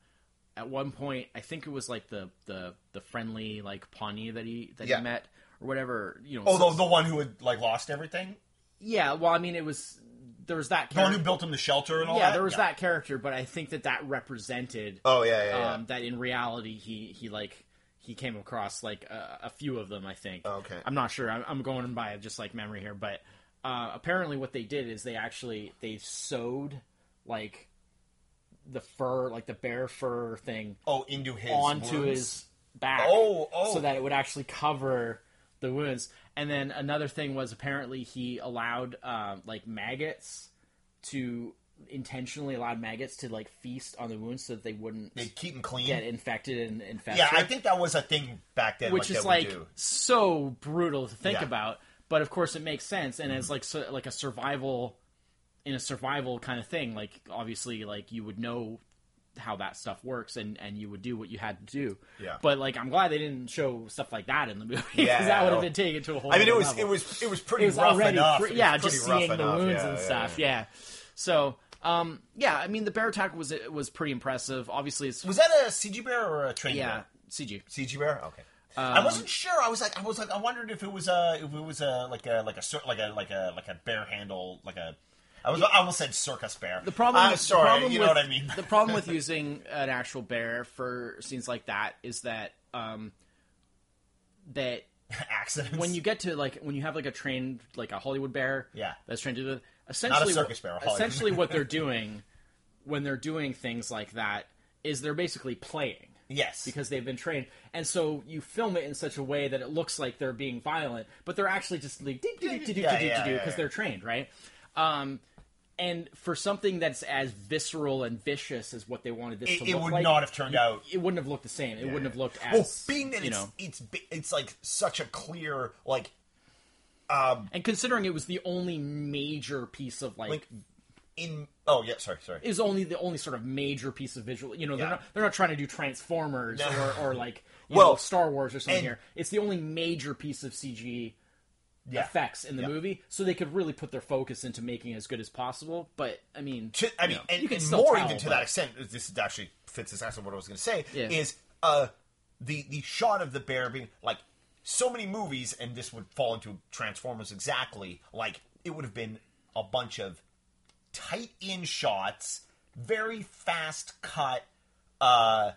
at one point, I think it was like the the the friendly like Pawnee that he that
Yeah.
he met or whatever. You know,
oh, the, the one who had like lost everything,
yeah. Well, I mean, it was there was that
the one who built him the shelter and all
Yeah,
that.
there was that character, but I think that that represented
Oh yeah, yeah, yeah.
um, that in reality he he like he came across like a, a few of them. I think.
Okay.
I'm not sure. I'm, I'm going by just like memory here, but uh, apparently what they did is they actually they sewed like the fur, like the bear fur thing,
oh, into his
onto
wounds?
his back.
Oh, oh.
so that it would actually cover the wounds. And then another thing was apparently he allowed um, like maggots to intentionally allowed maggots to like feast on the wounds so that they wouldn't
They keep them clean.
get infected and infected.
yeah, I think that was a thing back then.
which
like,
is like so brutal to think
Yeah.
about. But of course, it makes sense, and as mm-hmm. like so, like a survival in a survival kind of thing. Like obviously, like you would know how that stuff works, and and you would do what you had to do.
Yeah.
But like, I'm glad they didn't show stuff like that in the movie because
Yeah,
that would have been taken to a whole.
I mean, it was
level
it was it was pretty
it was
rough
already
enough.
pre- yeah, just seeing the
enough.
wounds
Yeah,
and
yeah,
stuff. Yeah. So, um, yeah, I mean, the bear attack was was pretty impressive. Obviously, it's
Was that a CG bear or a train
yeah,
bear?
CG.
CG bear. Okay.
Um,
I wasn't sure. I was like, I was like, I wondered if it was a, if it was a, like a, like a, like a, like a, like a bear handle, like a. I was, I almost said circus bear.
The problem,
I'm
with,
sorry,
the problem
you know what I mean.
the problem with *laughs* using an actual bear for scenes like that is that um, that *laughs*
Accidents.
when you get to like when you have like a trained like a Hollywood bear,
Yeah.
that's trained to do essentially
circus bear, a Hollywood
essentially what they're *laughs* doing when they're doing things like that is they're basically playing
yes,
because they've been trained, and so you film it in such a way that it looks like they're being violent, but they're actually just like
Yeah, yeah, yeah,
because they're trained, right? Um, and for something that's as visceral and vicious as what they wanted this
it,
to
it would
like,
not have turned out.
it wouldn't have looked the same. It wouldn't have looked as
Well, being that
you
it's,
know.
it's it's like such a clear like
And considering it was the only major piece of like,
like in. Oh yeah, sorry, sorry.
is only the only sort of major piece of visual. You know, they're
Yeah.
not they're not trying to do Transformers
No.
or, or like *laughs* you
Well,
know, Star Wars or something here. It's the only major piece of CG
Yeah.
effects in the
Yeah.
movie, so they could really put their focus into making it as good as possible. But I mean,
To, I mean,
know,
and,
you can
and more
tell,
even to
but-
that extent. This actually fits exactly what I was going to say.
Yeah.
Is uh the the shot of the bear being like so many movies, and this would fall into Transformers exactly. Like it would have been a bunch of tight in shots, very fast cut, uh,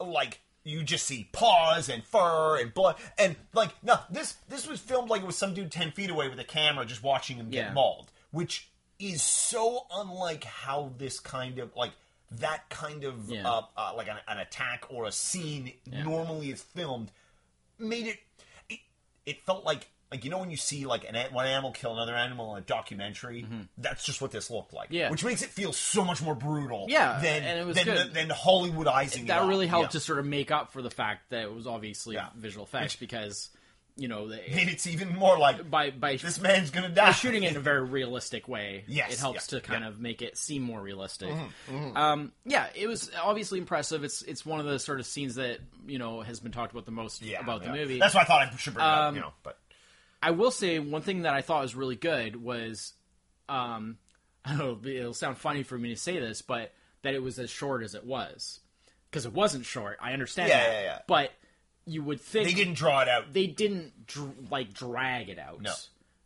like you just see paws and fur and blood and like no this this was filmed like it was some dude 10 feet away with a camera just watching him get
Yeah.
mauled which is so unlike how this kind of like that kind of
Yeah.
uh, uh, like an, an attack or a scene normally is filmed made it, it it felt like like you know when you see like an one animal kill another animal in a documentary that's just what this looked like
Mm-hmm. Yeah.
which makes it feel so much more brutal
Yeah,
than
and it was
than,
good.
than Hollywoodizing
that really helped
Yeah.
to sort of make up for the fact that it was obviously
Yeah.
visual effects because you know they,
made it even more like
by by
this man's gonna die.
by shooting it in a very realistic way,
Yes,
it helps
yeah,
to kind
yeah.
of make it seem more realistic.
Mm-hmm,
Um, yeah, it was obviously impressive. It's it's one of the sort of scenes that you know has been talked about the most
yeah,
about the movie.
That's why I thought I should bring it up.
Um,
You know, but
I will say one thing that I thought was really good was, um, *laughs* I don't know, it'll sound funny for me to say this, but that it was as short as it was because it wasn't short. I understand
Yeah,
that,
yeah, yeah.
but you would think
They didn't draw it out.
they didn't dr- like drag it out.
No.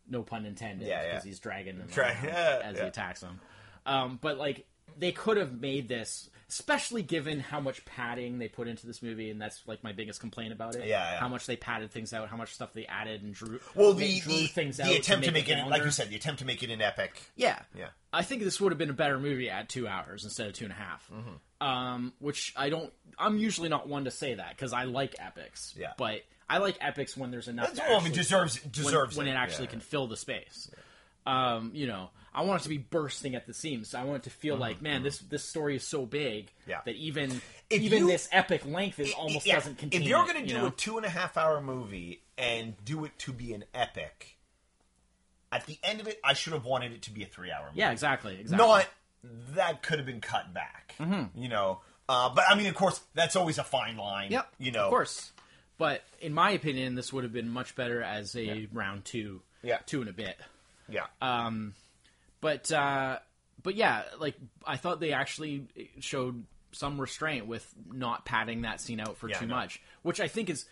no pun intended.
Yeah, yeah.
because he's dragging them
Dra- *laughs*
as
yeah.
he attacks them. Um, but like they could have made this, especially given how much padding they put into this movie, and that's like my biggest complaint about it.
Yeah, yeah.
how much they padded things out, how much stuff they added and drew.
Well, the
drew
the,
things out
the attempt to make, it,
longer.
like you said, the attempt to make it an epic.
Yeah.
Yeah.
I think this would have been a better movie at two hours instead of two and a half.
Mm-hmm.
Um, which I don't. I'm usually not one to say that because I like epics.
Yeah.
But I like epics when there's enough.
That's
to
well, I mean,
actually-
deserves
when,
deserves
when it actually
Yeah.
can fill the space. Um, you know, I want it to be bursting at the seams. I want it to feel like, man, this this story is so big
Mm-hmm. Yeah.
that even
If
even
you-
this epic length is almost
Yeah,
doesn't contain.
If you're going to
you
do
know?
a two and a half hour movie and do it to be an epic, at the end of it, I should have wanted it to be a three hour movie.
yeah, exactly, exactly.
Not that could have been cut back. You know, uh, but I mean, of course, that's always a fine line.
Yep.
You know,
of course. But in my opinion, this would have been much better as a round two,
Yeah.
two and a bit.
Yeah.
But uh, but yeah, like I thought they actually showed some restraint with not padding that scene out for
Yeah,
too
no.
much, which I think is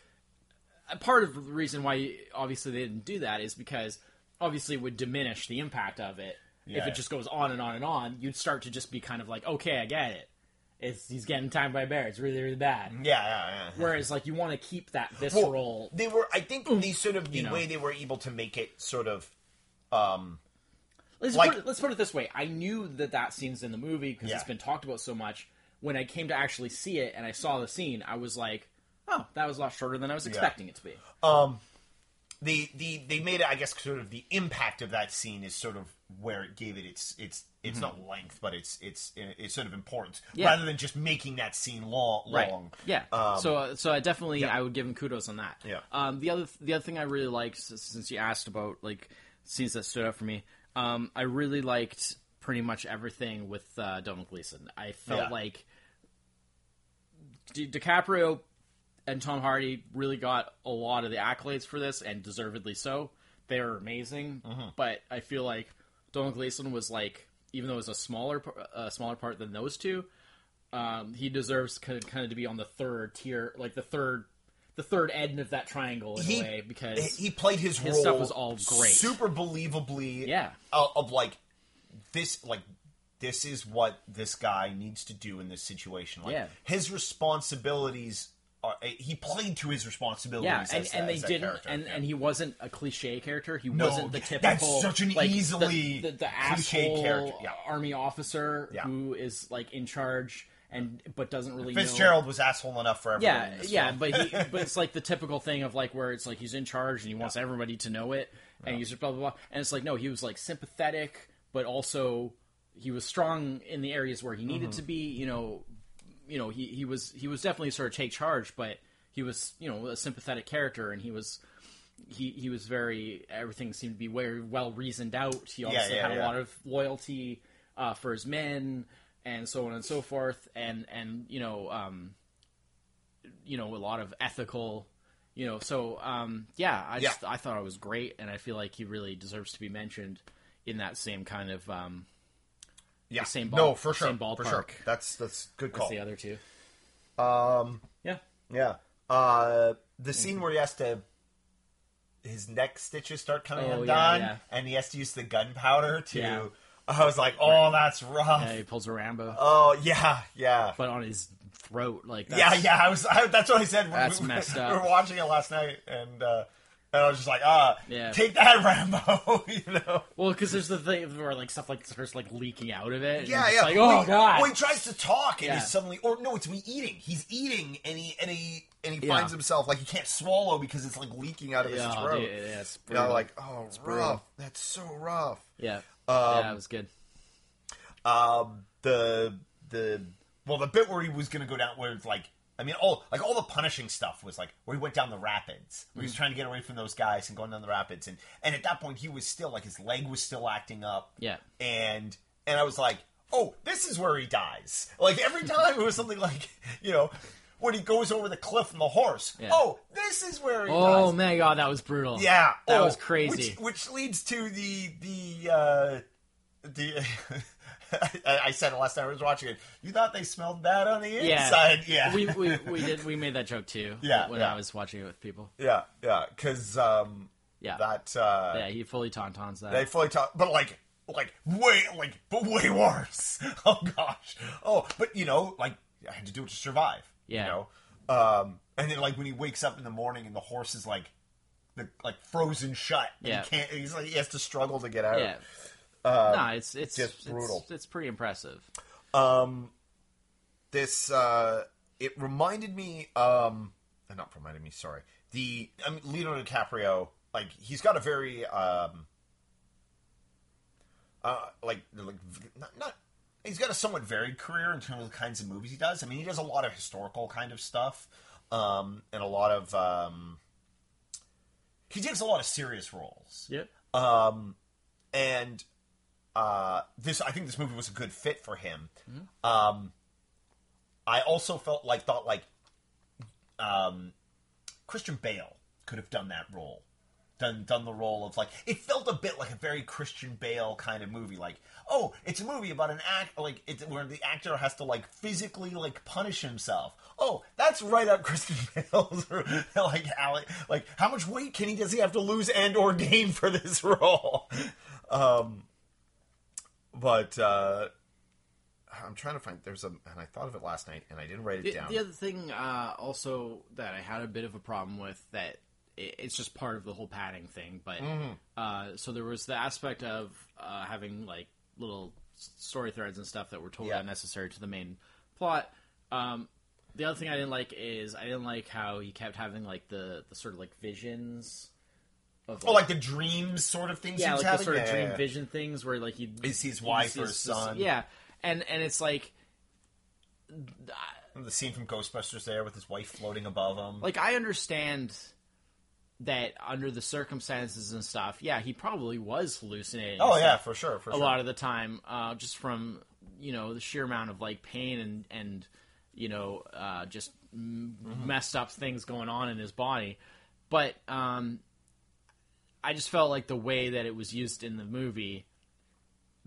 a part of the reason why obviously they didn't do that is because obviously it would diminish the impact of it if
Yeah.
it just goes on and on and on. You'd start to just be kind of like, okay, I get it. It's he's getting timed by a bear. It's really really bad.
yeah. Yeah. Yeah.
Whereas like you want to keep that
Well,
visceral.
they were. I think the sort of the
You know.
way they were able to make it sort of. Um,
Let's,
Like-
put it, let's put it this way: I knew that that scene's in the movie because
Yeah.
it's been talked about so much. When I came to actually see it and I saw the scene, I was like, "Oh, that was a lot shorter than I was expecting it to be."
the the they made it. I guess sort of the impact of that scene is sort of where it gave it its its it's not length, but it's it's it's sort of importance
Mm-hmm. Yeah.
rather than just making that scene long. long.
Yeah.
Um,
so, so I definitely
yeah.
I would give him kudos on that.
Yeah.
Um, the other the other thing I really liked, since you asked about like scenes that stood out for me, um, I really liked pretty much everything with uh, Donald Gleeson. I felt
Yeah.
like Di- DiCaprio and Tom Hardy really got a lot of the accolades for this, and deservedly so. They were amazing,
Mm-hmm.
but I feel like Donald Gleeson was like, even though it was a smaller a smaller part than those two, um, he deserves kind of, kind of to be on the third tier, like the third, the third end of that triangle in
He-
a way, because
he played his,
his
role
stuff was all great.
super believably.
Yeah.
Of, of like this, like this is what this guy needs to do in this situation. Like
Yeah.
his responsibilities. Are, eh, he played to his responsibilities.
yeah, and,
that-
and they
as that
didn't, and,
Yeah.
and he wasn't a cliche character. He
No,
wasn't the typical.
that's such an
like, the-
easily
the, the,
cliche
asshole
character, yeah.
army officer
Yeah.
who is like in charge and but doesn't really
Fitzgerald
know.
was asshole enough for everyone.
Yeah, yeah,
film.
but he, *laughs* but it's like the typical thing of like where it's like he's in charge and he wants everybody to know it, and he's just blah blah blah, and it's like no, he was like sympathetic, but also he was strong in the areas where he needed
Mm-hmm.
to be. You know, you know he he was he was definitely sort of take charge, but he was you know a sympathetic character, and he was. He, he was very everything seemed to be very well reasoned out. He also
yeah,
had a lot of loyalty uh, for his men and so on and so forth. And and you know um, you know a lot of ethical you know so um yeah i just
Yeah.
i thought it was great and i feel like he really deserves to be mentioned in that same kind of um
yeah,
same
no,
ball-
for sure,
same
for sure.
ballpark.
That's that's good call.
the other two
Um,
yeah
yeah. Uh, the
Mm-hmm.
scene where he has to his neck stitches start coming
Oh, yeah,
undone,
yeah.
and he has to use the gunpowder to. I was like, oh, that's rough.
yeah he pulls a rambo
Oh yeah, yeah.
but on his throat like
Yeah,
that's,
yeah. I was. I, that's what I said.
That's
we,
messed
we
up.
were watching it last night, and uh, and I was just like, ah,
Yeah.
take that, *laughs* Rambo. *laughs* you know.
well because there's the thing where like stuff like starts like leaking out of it
Yeah, yeah.
like oh
he-
god
Well, he tries to talk, and
Yeah.
he's suddenly, or no, it's me eating. He's eating, and he and he and he
Yeah.
finds himself like he can't swallow because it's like leaking out of his
yeah,
throat.
Yeah, yeah, it's
You know, like oh,
brutal.
rough. That's so rough.
yeah
Um,
yeah it was good
um, the the well, the bit where he was going to go down, where it's like, I mean, all like all the punishing stuff was like where he went down the rapids, where he was
Mm.
trying to get away from those guys and going down the rapids, and and at that point he was still like his leg was still acting up,
Yeah.
and and I was like, oh, this is where he dies. Like every *laughs* time it was something like, you know. When he goes over the cliff on the horse,
Yeah.
oh, this is where he
oh
dies.
my god that was brutal
Yeah,
that
oh,
was crazy
Which, which leads to the the uh, the *laughs* I, I said it last time I was watching it. You thought they smelled bad on the
Yeah.
inside? Yeah,
we, we *laughs* we did we made that joke too.
Yeah,
when
yeah.
I was watching it with people.
yeah, yeah. Because um,
Yeah,
that uh,
yeah, he fully tauntauns that.
they fully taunt, but like, like way, like, but way *laughs* worse. Oh gosh. Oh, but you know, like, I had to do it to survive.
Yeah.
You know, um, and then like when he wakes up in the morning and the horse is like, the like frozen shut.
Yeah.
He can't. He's like he has to struggle to get out.
yeah. no, it's it's
just
it's-
brutal.
It's, pretty impressive.
Um, this uh, it reminded me. Um, uh, not reminded me. Sorry. The I mean, Leonardo DiCaprio. Like he's got a very um, uh, like like not, not. He's got a somewhat varied career in terms of the kinds of movies he does. I mean, he does a lot of historical kind of stuff, um, and a lot of um, he takes a lot of serious roles.
Yep.
Um, and uh, this, I think this movie was a good fit for him. Um, I also felt like thought like um, Christian Bale could have done that role, done done the role of like it felt a bit like a very Christian Bale kind of movie. Like, oh, it's a movie about an act like it's where the actor has to like physically like punish himself. Oh, that's right up *laughs* Christian Bale's like Alec. Like, how much weight can he does he have to lose and or gain for this *laughs* role? Um, but uh, I'm trying to find. There's a, and I thought of it last night, and I didn't write it
The,
down.
the other thing, uh, also that I had a bit of a problem with that it's just part of the whole padding thing. But
Mm-hmm.
uh, so there was the aspect of uh, having like little story threads and stuff that were totally
Yeah.
unnecessary to the main plot. Um, the other thing I didn't like is I didn't like how he kept having like the, the sort of like visions of
oh, like the dreams sort of things.
yeah, like
having?
the sort of dream
yeah, yeah.
vision things where like he
sees wife or his son.
Yeah, and and it's like
The scene from Ghostbusters there with his wife floating above him.
like I understand that under the circumstances and stuff, yeah, he probably was hallucinating.
oh yeah, for sure, for
a
sure.
lot of the time, uh, just from you know the sheer amount of like pain and and you know uh, just
Mm-hmm.
messed up things going on in his body. But um, I just felt like the way that it was used in the movie,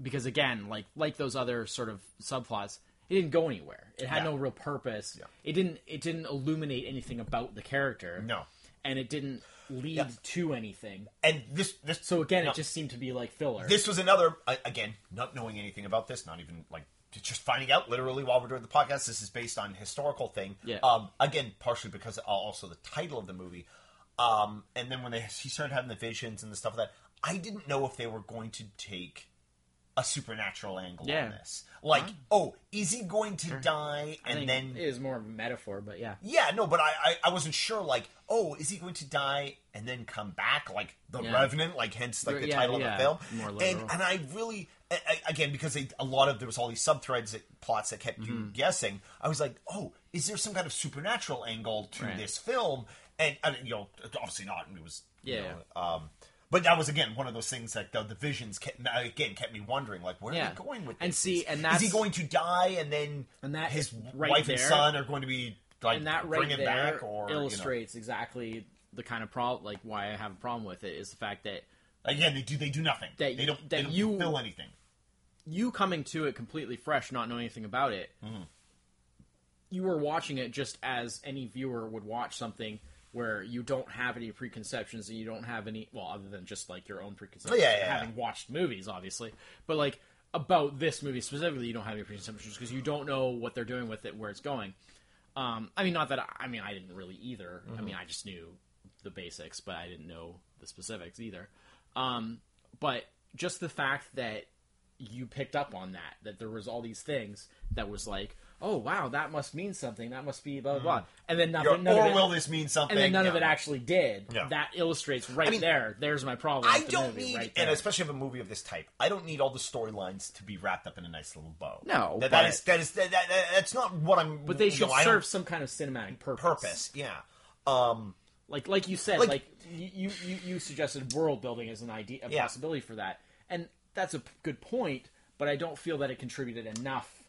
because again, like like those other sort of subplots, it didn't go anywhere. It had
Yeah.
no real purpose. It didn't it didn't illuminate anything about the character.
No.
and it didn't lead to anything.
and this, this.
So again,
no,
it just seemed to be like filler.
This was another. Again, not knowing anything about this, not even like just finding out literally while we're doing the podcast. This is based on historical thing.
Yeah.
Um. Again, partially because uh, also the title of the movie. Um. And then when they he started having the visions and the stuff like that, I didn't know if they were going to take a supernatural angle
Yeah.
on this. Like, oh, is he going to die
I
and then
it is more of a metaphor, but yeah.
Yeah, no, but I, I, I wasn't sure. Like, oh, is he going to die and then come back, like the
Yeah.
Revenant, like hence like the
Yeah,
title of the film?
more
and
literal.
and I really, a- again, because they, a lot of there was all these subthreads, that, plots that kept
Mm-hmm.
you guessing. I was like, oh, is there some kind of supernatural angle to
Right.
this film? And, you know, obviously not. It was, you
Yeah.
know, um, but that was again one of those things that the, the visions kept again kept me wondering, like, where
Yeah.
are they going with this?
And see,
Is-
and
is
that's-
he going to die and then
And that
his
right
wife and son are going to be like
and that right
bring him
there
back or you know.
illustrates exactly the kind of problem, like why I have a problem with it is the fact that
Again, they do they do nothing.
That
they don't
that
they don't
you-
fulfill anything.
you coming to it completely fresh, not knowing anything about it,
Mm-hmm.
you were watching it just as any viewer would watch something where you don't have any preconceptions and you don't have any, well, other than just like your own preconceptions,
Oh, yeah, yeah,
having watched movies, obviously, but like about this movie specifically, you don't have any preconceptions because you don't know what they're doing with it, where it's going. Um, I mean, not that I, I mean I didn't really either.
Mm-hmm.
I mean, I just knew the basics, but I didn't know the specifics either. Um, but just the fact that you picked up on that, that there was all these things that was like, oh wow, that must mean something. That must be blah blah blah. And then
Mm-hmm.
Nothing, none
or
of it,
will this mean something?
and then none of it actually did.
Yeah.
That illustrates right
I mean,
there. There's my problem.
I
with the
don't
movie,
need,
right
and especially of a movie of this type, I don't need all the storylines to be wrapped up in a nice little bow.
No,
that, that is that is that, that, that's not what I'm.
but they should
know,
serve some kind of cinematic purpose.
purpose. Yeah. Um.
like like you said,
Like-
like, you, you you suggested world building as an idea, a
Yeah.
possibility for that, and that's a p- good point. But I don't feel that it contributed enough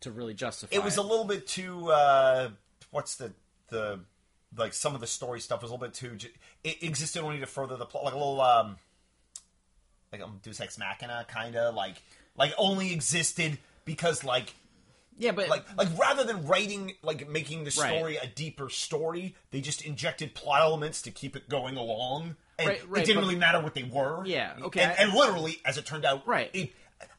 to really justify.
It was a little bit too. Uh, what's the the like some of the story stuff was a little bit too. It existed only to further the plot, like a little. um like um, Deus Ex Machina, kind of like like only existed because like
Yeah, but
like like rather than writing like making the
Right.
story a deeper story, they just injected plot elements to keep it going along. And
Right, right,
it didn't
but-
really matter what they were.
Yeah, okay,
And, and literally, as it turned out,
Right.
It,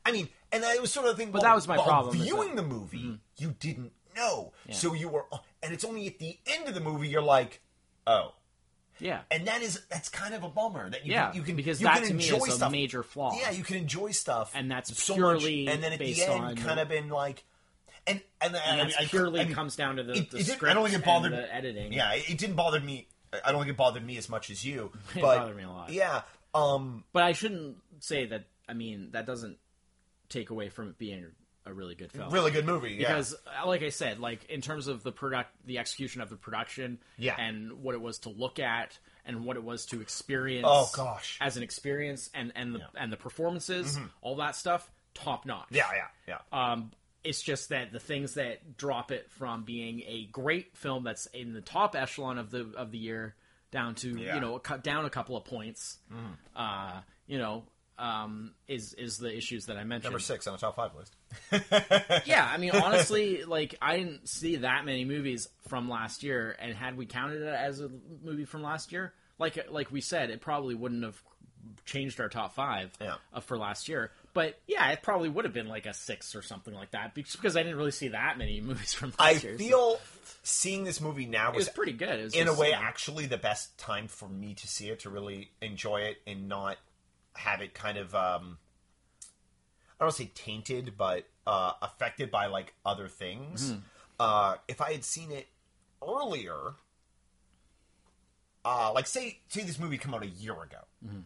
I mean, and it was sort of the thing.
But
while-
that was my problem,
Viewing
Mm-hmm.
the movie, you didn't know, so you were, and it's only at the end of the movie you're like, oh.
yeah,
And that is that's kind of a bummer that you
yeah,
can, you can
because
you
that
can
to me is a major flaw.
Yeah, you can enjoy stuff,
And that's
so
purely
much, and then at
based
the end,
on
kind
the-
of been like, and and,
and
mean, I-
purely
I mean,
comes down to the,
it-
the
it I don't think it bothered
and the editing.
Yeah, it, it didn't bother me. I don't think it bothered me as much as you. *laughs*
It
but,
bothered me a lot.
Yeah. Um.
but I shouldn't say that. I mean, that doesn't take away from it being a really good film.
Really good movie. Yeah.
because uh, like i said like in terms of the product the execution of the production
Yeah.
and what it was to look at and what it was to experience
Oh, gosh.
as an experience and and the
Yeah.
and the performances all that stuff top notch
yeah. Yeah. Yeah.
um it's just that the things that drop it from being a great film that's in the top echelon of the of the year down to
Yeah.
you know cut down a couple of points uh you know um is is the issues that i mentioned
Number six on the top five list. *laughs*
yeah, I mean, *laughs* honestly, like I didn't see that many movies from last year, and had we counted it as a movie from last year, like like we said, it probably wouldn't have changed our top five
Yeah.
uh, for last year. But yeah, it probably would have been like a six or something like that, because I didn't really see that many *laughs* movies from
I
last year. so
feel seeing this movie now
it was pretty good. It was
in a way actually the best time for me to see it to really enjoy it and not have it kind of um I don't want to say tainted, but uh, affected by like other things.
Mm-hmm.
Uh, if I had seen it earlier, uh, like say say this movie come out a year ago,
Mm-hmm.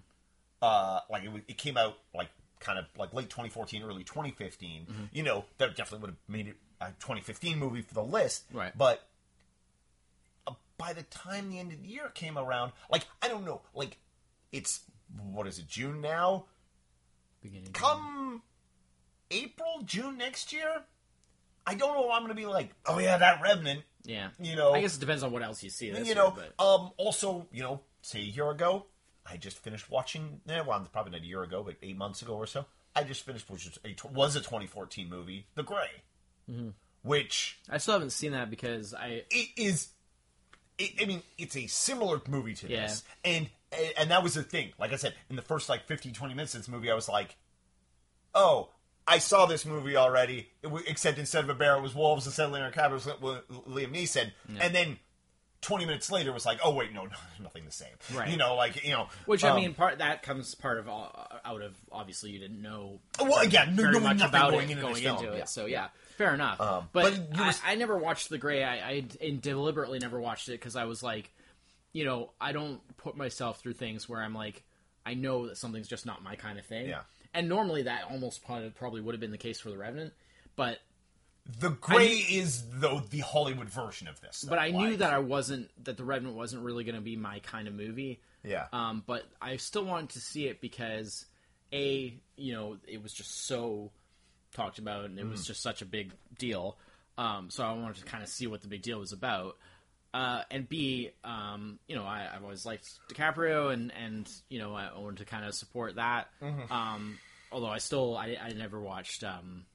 uh, like it, it came out like kind of like late 2014, early 2015.
Mm-hmm.
You know, that definitely would have made it a 2015 movie for the list,
Right.
But uh, by the time the end of the year came around, like I don't know, like it's what is it, June now?
beginning.
Come April, June next year, I don't know. I'm going to be like, oh yeah, that Revenant.
yeah,
you know-
I guess it depends on what else you see.
You
year,
know,
but
um, also, you know, say a year ago, I just finished watching. Eh, well, probably not a year ago, but eight months ago or so. I just finished, which was a, was a 2014 movie, The Grey,
Mm-hmm.
which
I still haven't seen that because I
it is. It, I mean, it's a similar movie to
Yeah.
this, and and that was the thing. Like I said, in the first like 15, 20 minutes of this movie, I was like, "Oh, I saw this movie already." It wa- except instead of a bear, it was wolves. Instead of Leonardo DiCaprio, it was Liam Neeson, and then. 20 minutes later it was like oh wait no, *laughs* no nothing the same
Right.
you know like you know
Which I
um,
mean, part that comes part of uh, out of obviously you didn't know.
Well, again, no-
very much
nothing
about
going
it
into
going into
yeah.
it. So yeah, fair enough.
Um,
but
but
I,
was-
I never watched The Grey. I, I deliberately never watched it because I was like, you know, I don't put myself through things where I'm like, I know that something's just not my kind of thing.
Yeah.
And normally that almost probably would have been the case for The Revenant, but
the grey is though the hollywood version of this
but I knew that I wasn't that The Revenant wasn't really going to be my kind of movie.
yeah
Um, but I still wanted to see it because, a, you know, it was just so talked about, and it
Mm.
was just such a big deal. Um, so I wanted to kind of see what the big deal was about. Uh, and B, um, you know, I, I've always liked DiCaprio, and and you know, I wanted to kind of support that.
Mm-hmm.
Um, although I still, I, I never watched um,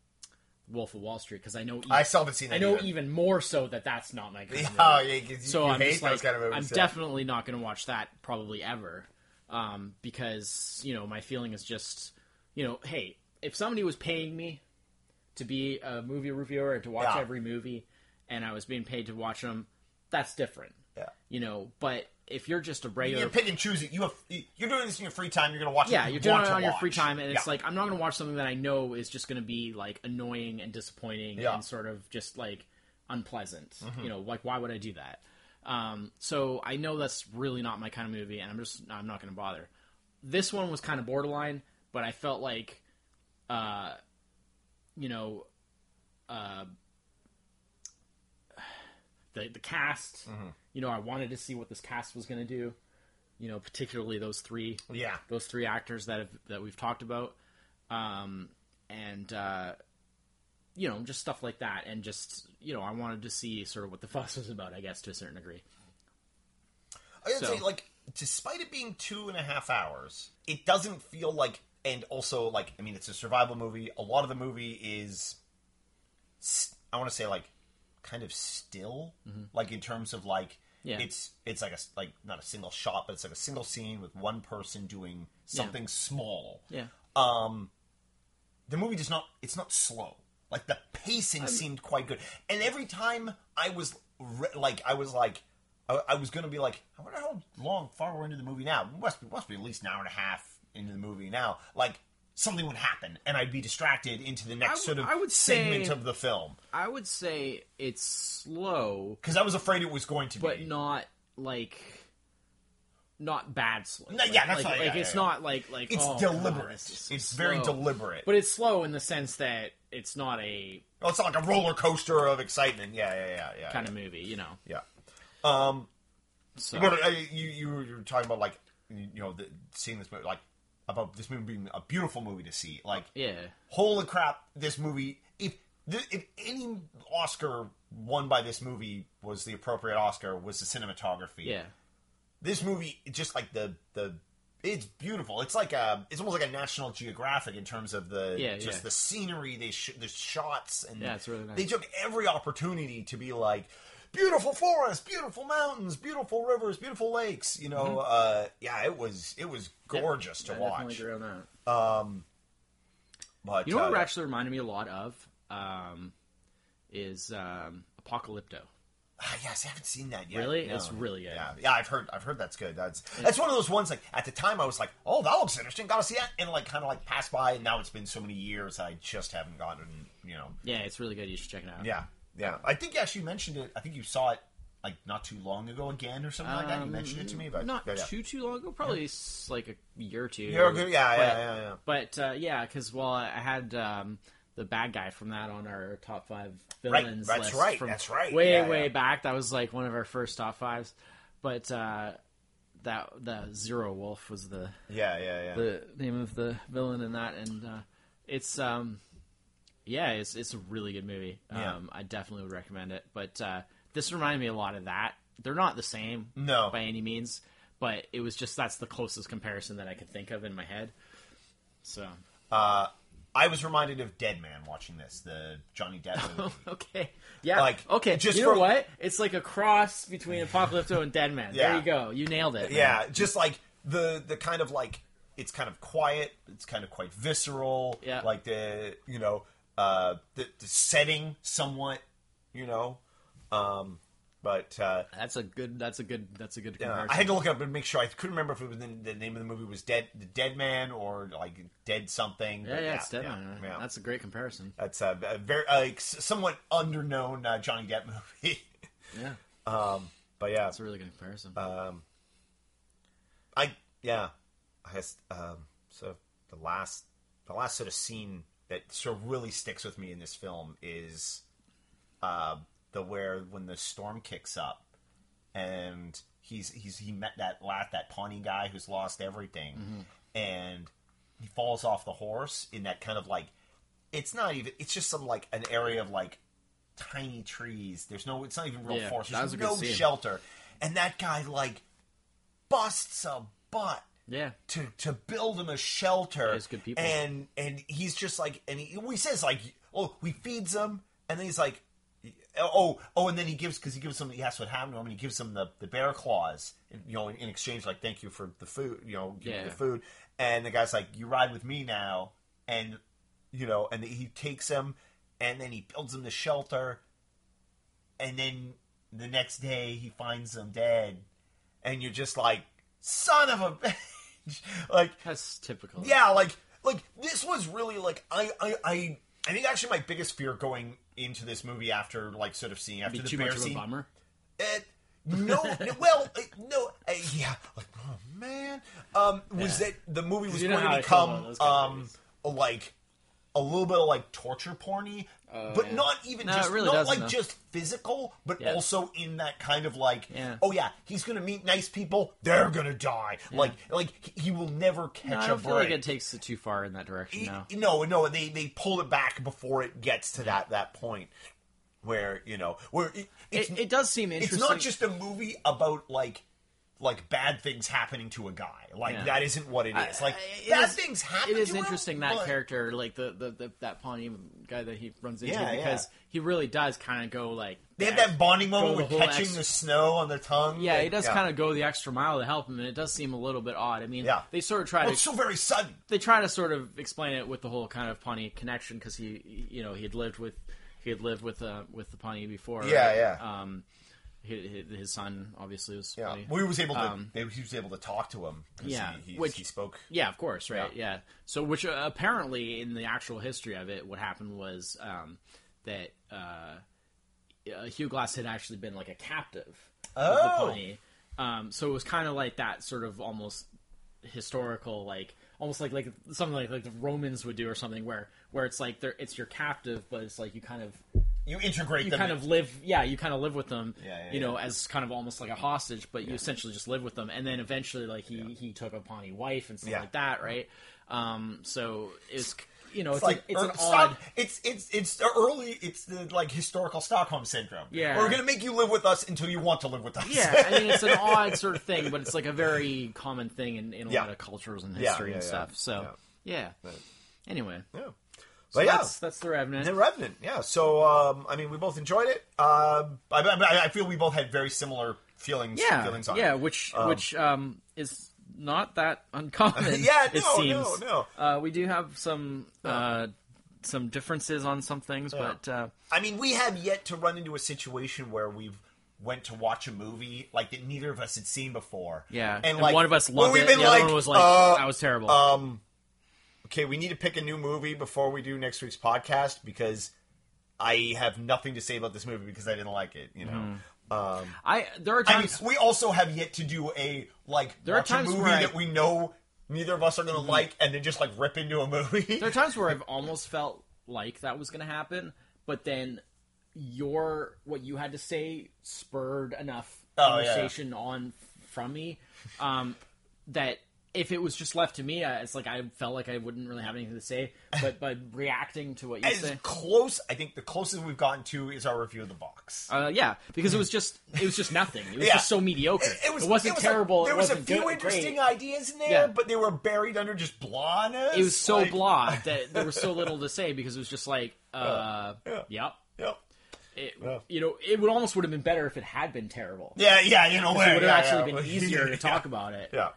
Wolf of Wall Street because I know, even,
i still haven't seen
I know
either.
even more so that that's not my kind *laughs*
oh yeah 'cause you,
So
you
I'm
hate those
like,
kind of movies
I'm definitely not going to watch that probably ever, um, because you know my feeling is just, you know, hey, if somebody was paying me to be a movie reviewer and to watch
Yeah.
every movie, and I was being paid to watch them, that's different,
yeah
you know. But if you're just a regular,
you're pick and choosing. You have you're doing this in your free time. You're going to watch.
yeah,
you
you're doing it on your
watch.
free time, and it's
Yeah.
like I'm not going to watch something that I know is just going to be like annoying and disappointing
Yeah.
and sort of just like unpleasant.
Mm-hmm.
You know, like why would I do that? Um, so I know that's really not my kind of movie, and I'm just I'm not going to bother. This one was kind of borderline, but I felt like, uh, you know, uh, the the cast.
Mm-hmm.
You know, I wanted to see what this cast was going to do. You know, particularly those three
yeah.
those three actors that have, that we've talked about, um, and uh, you know, just stuff like that, and just you know, I wanted to see sort of what the *laughs* fuss was about, I guess, to a certain degree.
I would
So-
say like despite it being two and a half hours, it doesn't feel like and also like I mean, it's a survival movie. A lot of the movie is, I want to say like, kind of still, like in terms of like.
Mm-hmm. Yeah.
It's it's like a like not a single shot, but it's like a single scene with one person doing something small.
Yeah.
Um, the movie does not. It's not slow. Like the pacing seemed quite good, and every time I was re- like, I was like, I, I was gonna be like, I wonder how long, far we're into the movie now. It must be must be at least an hour and a half into the movie now. Like something would happen, and I'd be distracted into the next
w-
sort of
I would
segment
say-
of the film
I would say it's slow,
because I was afraid it was going to
but
be.
But not like not bad slow.
No, yeah, that's
like,
what-
like
yeah,
it's
yeah, yeah.
not like like
It's
oh,
deliberate.
so
it's very deliberate.
But it's slow in the sense that it's not a
oh, it's not like a roller coaster of excitement. Yeah, yeah, yeah, yeah.
kind of movie, you know.
Yeah. Um,
So
But uh, you you you were talking about like you know the, seeing this movie like about this movie being a beautiful movie to see. Like
yeah,
holy crap, this movie if if any Oscar won by this movie was the appropriate Oscar was the cinematography.
yeah,
This movie just like the the it's beautiful. It's like a it's almost like a National Geographic in terms of the
Yeah,
just
yeah.
the scenery, they sh- the shots and
Yeah, it's really nice.
they took every opportunity to be like beautiful forests, beautiful mountains, beautiful rivers, beautiful lakes. You know, uh, yeah, it was it was gorgeous
I
to
definitely
watch.
agree on that.
Um, But
You know what
uh,
it actually reminded me a lot of um, is um, Apocalypto.
ah, yes, I haven't seen that yet.
Really?
No.
It's really good.
Yeah, yeah, I've heard I've heard that's good. That's that's one of those ones like at the time I was like, oh, that looks interesting, gotta see that, and like kind of like passed by, and now it's been so many years, I just haven't gotten, you know.
Yeah, it's really good. You should check it out.
Yeah, yeah. I think actually you mentioned it. I think you saw it like not too long ago again or something like that. You mentioned it to me, but
Um, not
yeah, yeah.
too too long ago, probably s like a year or two.
Yeah, okay, yeah, yeah,
But-
yeah, yeah.
But uh, yeah, because well, I had um, the bad guy from that on our top five
Right,
villains.
that's
list
right,
from
that's right.
Way
Yeah,
way
yeah.
back. That was like one of our first top fives. But uh, that the Zero Wolf was the
Yeah, yeah, yeah.
the name of the villain in that, and uh, it's um, yeah, it's it's a really good movie.
Yeah.
Um, I definitely would recommend it. But uh, this reminded me a lot of that. They're not the same,
No.
by any means, but it was just that's the closest comparison that I could think of in my head. So
Uh, I was reminded of Dead Man watching this, the Johnny Depp *laughs* movie.
okay, yeah,
Like,
okay.
just
you know
for-
what? It's like a cross between Apocalypto and Deadman. There
Yeah.
you go. You nailed it. man.
yeah, just like the the kind of like it's kind of quiet, it's kind of quite visceral.
Yeah.
like the you know uh, the, the setting somewhat, you know. Um, but uh,
That's a good. That's a good. That's a good
Yeah,
comparison.
I had to look up and make sure. I couldn't remember if it was the, the name of the movie was Dead, the Dead Man, or like Dead something.
yeah,
But
yeah, it's
yeah,
Deadman.
yeah.
That's a great comparison.
That's a, a very uh, somewhat underknown uh, Johnny Depp movie. *laughs*
Yeah, *laughs*
um, but yeah,
it's a really good comparison.
um, I yeah, I guess um, so. The last the last sort of scene that sort of really sticks with me in this film is uh, the where when the storm kicks up and he's he's he met that last that Pawnee guy who's lost everything and he falls off the horse in that kind of like it's not even it's just some like an area of like tiny trees. There's no it's not even real
Yeah,
forest. there's no shelter. And that guy like busts a butt
yeah,
to to build him a shelter.
good people.
And and he's just like and he, he says like oh we feeds him and then he's like oh oh and then he gives because he gives him he asks what happened to him and he gives him the, the bear claws you know in, in exchange like thank you for the food you know give me
Yeah.
the food and the guy's like you ride with me now and you know and he takes him and then he builds him the shelter and then the next day he finds him dead and you're just like son of a *laughs* bitch *laughs* like
that's typical.
yeah like like this was really like i i i, I think actually my biggest fear going into this movie after like sort of seeing after the bear
much of a
scene
bummer.
uh, no, no, well, *laughs* uh, no, uh, yeah, like, oh man, um, was
Yeah.
that the movie was going to
I feel about
become,
those kind of
um, like a little bit of like torture porny, Uh, but
yeah.
not even
No,
just
really
not like
though.
just physical, but
Yeah.
also in that kind of like,
Yeah.
oh yeah, he's gonna meet nice people, they're gonna die, like like he- he will never catch
No, I
a
don't
break.
feel like it takes it too far in that direction
Y-
now.
No, no, they they pulled it back before it gets to that that point where you know where it, it's
It, it does seem interesting.
it's not just a movie about like like bad things happening to a guy. Like
Yeah.
that isn't what it is. Like
I-
bad
is-
things happen.
It is
to him,
interesting that
but-
character, like the, the, the that Pawnee guy that he runs into,
Yeah,
because
yeah.
he really does kind of go like
They have that bonding moment with catching
ex-
the snow on their tongue.
Yeah,
Like,
he does kind of go the extra mile to help him, and it does seem a little bit odd. I mean,
Yeah.
they sort of try
Well,
to
it's so very sudden.
they try to sort of explain it with the whole kind of Pawnee connection because he, you know, he had lived with he had lived with uh, with the Pawnee before.
Yeah,
right?
yeah.
Um, his, his son obviously was
Yeah,
Pawnee.
well, he was able to.
Um,
they, he was able to talk to him.
Yeah,
he, he,
which-
he spoke.
Yeah, of course, right?
Yeah.
Yeah. So, which uh, apparently, in the actual history of it, what happened was um, that uh, uh, Hugh Glass had actually been like a captive of the
Oh.
Pawnee. Um, so it was kind of like that sort of almost historical, like almost like like something like like the Romans would do or something, where where it's like they're it's your captive, but it's like you kind of
You integrate
you
them.
kind of live yeah you kind of live with them
Yeah, yeah,
you know as kind of almost like a hostage but you essentially just live with them and then eventually like he he took a pawnee wife and stuff like that right um so it's you know it's,
It's like
a, it's
er,
an
Stock-
odd
It's it's it's early. It's the like historical Stockholm syndrome.
Yeah.
we're gonna make you live with us until you want to live with us.
yeah i mean it's an odd sort of thing but it's like a very common thing in, in a lot of cultures and history and stuff so yeah, anyway
yeah.
So
But yeah,
that's the revenant
The Revenant, yeah. So, um, I mean, we both enjoyed it. Uh, I, I, I feel we both had very similar feelings.
yeah
feelings on
yeah
it.
which which um is not that *laughs* uncommon *laughs*
Yeah,
it
no,
seems
no, no.
Uh, we do have some uh, some differences on some things, but uh,
I mean, we have yet to run into a situation where we've went to watch a movie like that neither of us had seen before.
yeah,
and,
and,
like
one of us loved it, the other one was like,
uh,
"That was terrible."
Um, okay, we need to pick a new movie before we do next week's podcast because I have nothing to say about this movie because I didn't like it. You know.
Mm-hmm.
Um,
I there are times
I mean, we also have yet to do a like
There are times
movie
I-
that we know neither of us are going to like, and then just like rip into a movie. *laughs*
there are times where I've *laughs* almost felt like that was going to happen, but then your what you had to say spurred enough
Oh, yeah.
conversation on from me um, that if it was just left to me, I, it's like I felt like I wouldn't really have anything to say. But by *laughs* reacting to what you
As
say,
close, I think the closest we've gotten to is our review of the box.
Uh, yeah, because it was just it was just nothing. It was
Yeah.
just so mediocre.
It, it was. was
terrible.
There was a few
good,
interesting
great.
ideas in there,
Yeah.
but they were buried under just blondeness.
It was so
like,
blah *laughs* that there was so little to say because it was just like, uh,
Yeah.
yep.
Yep.
It,
Yeah.
You know, it would almost would have been better if it had been terrible.
Yeah, yeah, you know,
It would have
yeah,
actually
yeah.
been easier to *laughs* talk about it.
Yeah.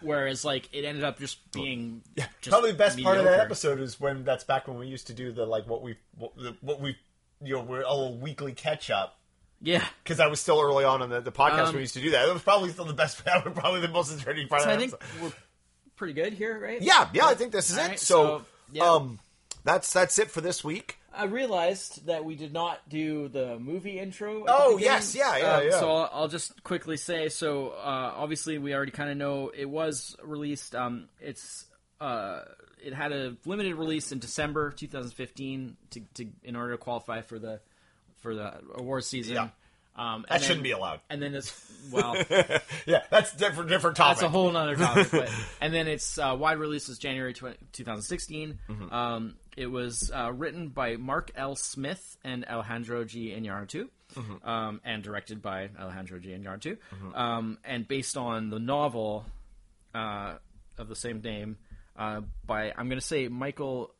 Whereas, like, it ended up just being just
Probably the best part of that episode is when that's back when we used to do the like what we what, what we you know we're a little weekly catch up
Yeah.
because I was still early on in the, the podcast
Um,
when we used to do that. That was probably still the best. *laughs* That probably the most entertaining part
So
of
I think
episode.
we're pretty good here, right?
Yeah, yeah, I think this is
All
it.
right,
so,
so, yeah.
um, that's that's it for this week.
I realized that we did not do the movie intro. at
Oh,
beginning.
yes, yeah, yeah,
Um,
yeah.
So I'll, I'll just quickly say. So uh, obviously, we already kind of know it was released. Um, it's uh, it had a limited release in December 2015 to, to in order to qualify for the for the award season.
Yeah.
Um,
That shouldn't be allowed.
And then it's well, *laughs*
yeah, that's different different topic.
that's a whole nother topic. but, *laughs* and then its uh, wide release is January 20, 2016.
Mm-hmm.
Um, it was uh, written by Mark L. Smith and Alejandro G. Iñárritu,
Mm-hmm.
um, and directed by Alejandro G. Iñárritu, um, and based on the novel uh, of the same name uh, by I'm going to say Michael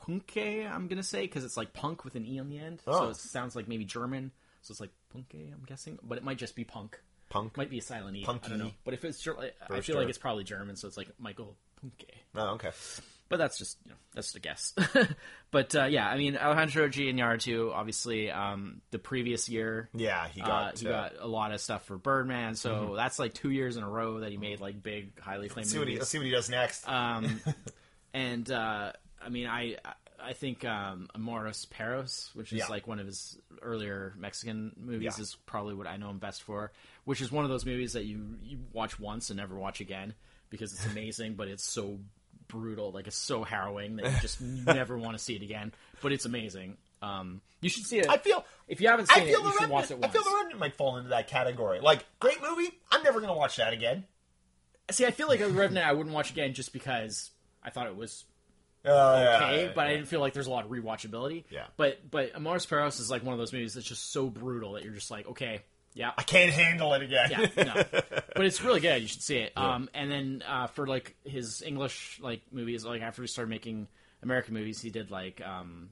Punke. I'm going to say because it's like punk with an e on the end, so
Oh.
it sounds like maybe German. So it's like Punke. I'm guessing, but it might just be punk.
Punk.
Might be a silent E. I
Punky.
don't know. But if it's Ger- I feel like it's probably German, so it's like Michael Punke.
Oh, okay.
But that's just you know that's just a guess. *laughs* but uh, yeah, I mean Alejandro G. Obviously, um, the previous year,
Yeah, he
uh,
got.
he
uh,
got a lot of stuff for Birdman. So that's like two years in a row that he made like big, highly acclaimed
see what he, let's see what he does next.
Um, *laughs* and uh, I mean, I I think um, Amores Perros, which is
Yeah.
like one of his earlier Mexican movies,
Yeah.
is probably what I know him best for. Which is one of those movies that you you watch once and never watch again because it's *laughs* amazing, but it's so brutal, like it's so harrowing that you *laughs* just never want to see it again. But it's amazing. Um, you should see it.
I feel.
if you haven't
I
seen
feel
it, you should watch it once.
I feel the Revenant might fall into that category. Like great movie. I'm never gonna watch that again.
See, I feel like The Revenant I wouldn't watch again just because I thought it was
yeah,
okay,
yeah,
but I didn't feel like there's a lot of rewatchability.
Yeah.
But but Amores Perros is like one of those movies that's just so brutal that you're just like, okay, Yeah.
I can't handle it again.
yeah, no. *laughs* but it's really good. You should see it. Um, and then uh, for like his English like movies, like after he started making American movies, he did like um,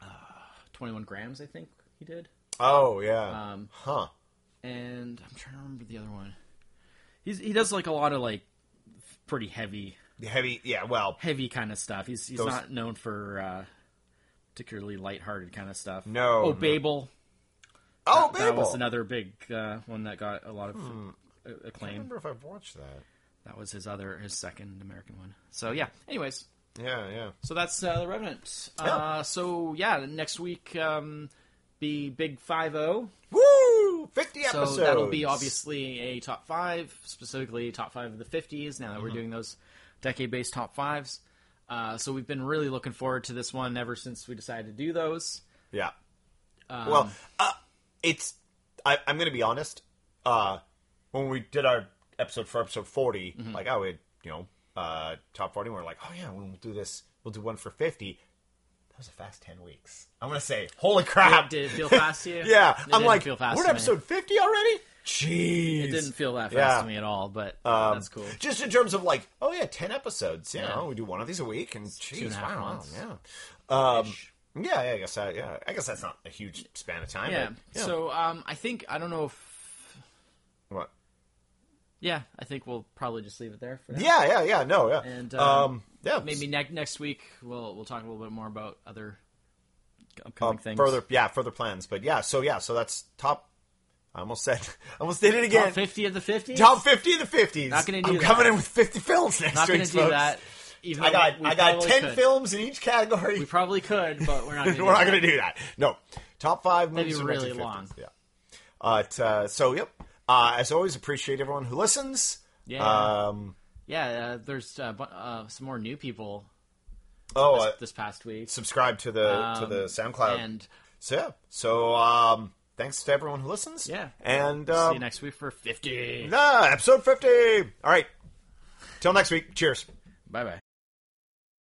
uh, Twenty One Grams, I think he did.
oh yeah.
Um,
huh.
and I'm trying to remember the other one. He's he does like a lot of like pretty heavy,
heavy. Yeah. Well.
heavy kind of stuff. He's he's
Those-
not known for uh, particularly lighthearted kind of stuff.
No,
Oh,
no.
Babel.
Oh,
That was another big uh, one that got a lot of
I don't
acclaim.
remember if I've watched that.
That was his other, his second American one. So yeah. Anyways,
Yeah. Yeah.
so that's uh, the Revenant.
Yeah.
Uh, so yeah, next week um, be Big Five O.
Woo! Fifty
So
episodes.
that'll be obviously a top five, specifically top five of the fifties. Now that
Mm-hmm.
we're doing those decade-based top fives, uh, so we've been really looking forward to this one ever since we decided to do those.
Yeah.
Um,
well, uh, it's. I, I'm going to be honest. Uh, when we did our episode for episode 40,
Mm-hmm.
like, oh, we had, you know, uh, top 40, we're like, oh, yeah, we'll do this. We'll do one for 50. That was a fast 10 weeks. I'm going to say, holy crap.
Did it feel fast to you? *laughs*
yeah.
It
I'm like,
feel fast
we're at episode 50 already? Jeez.
It didn't feel that fast
Yeah.
to me at all, but
Um,
that's cool.
Just in terms of like, oh yeah, ten episodes. You
Yeah.
know, we do one of these a week, and geez,
and a half
wow,
months.
yeah, um, yeah, yeah. I guess yeah, I guess that's not a huge span of time.
Yeah.
but, yeah.
So um, I think I don't know if
what?
yeah, I think we'll probably just leave it there for now.
Yeah, yeah, yeah. No, yeah.
And,
um,
um,
yeah,
Maybe ne- next week we'll we'll talk a little bit more about other upcoming things.
further, yeah, further plans. But yeah, so yeah, so that's top. I almost said, *laughs* I almost did it again.
Top fifty of the fifty.
Top fifty of the fifties.
Not gonna do
I'm
that.
coming in with fifty films next
Not
week,
to do
folks.
that. Even
I got, I got ten
could.
films in each category.
We probably could, but we're not. Gonna *laughs*
We're not going to do that. No, top five
Maybe
movies
really
1950s.
long.
Yeah. Uh, t- uh, so yep. Uh, as always, appreciate everyone who listens.
Yeah.
Um,
Yeah, uh, there's uh, bu- uh, some more new people
oh,
this, this past week.
subscribe to the to
Um,
the SoundCloud.
and
so yeah. So um, thanks to everyone who listens.
Yeah.
And
see
um,
you next week for fifty.
nah, episode fifty. All right. Till next week. Cheers.
Bye bye.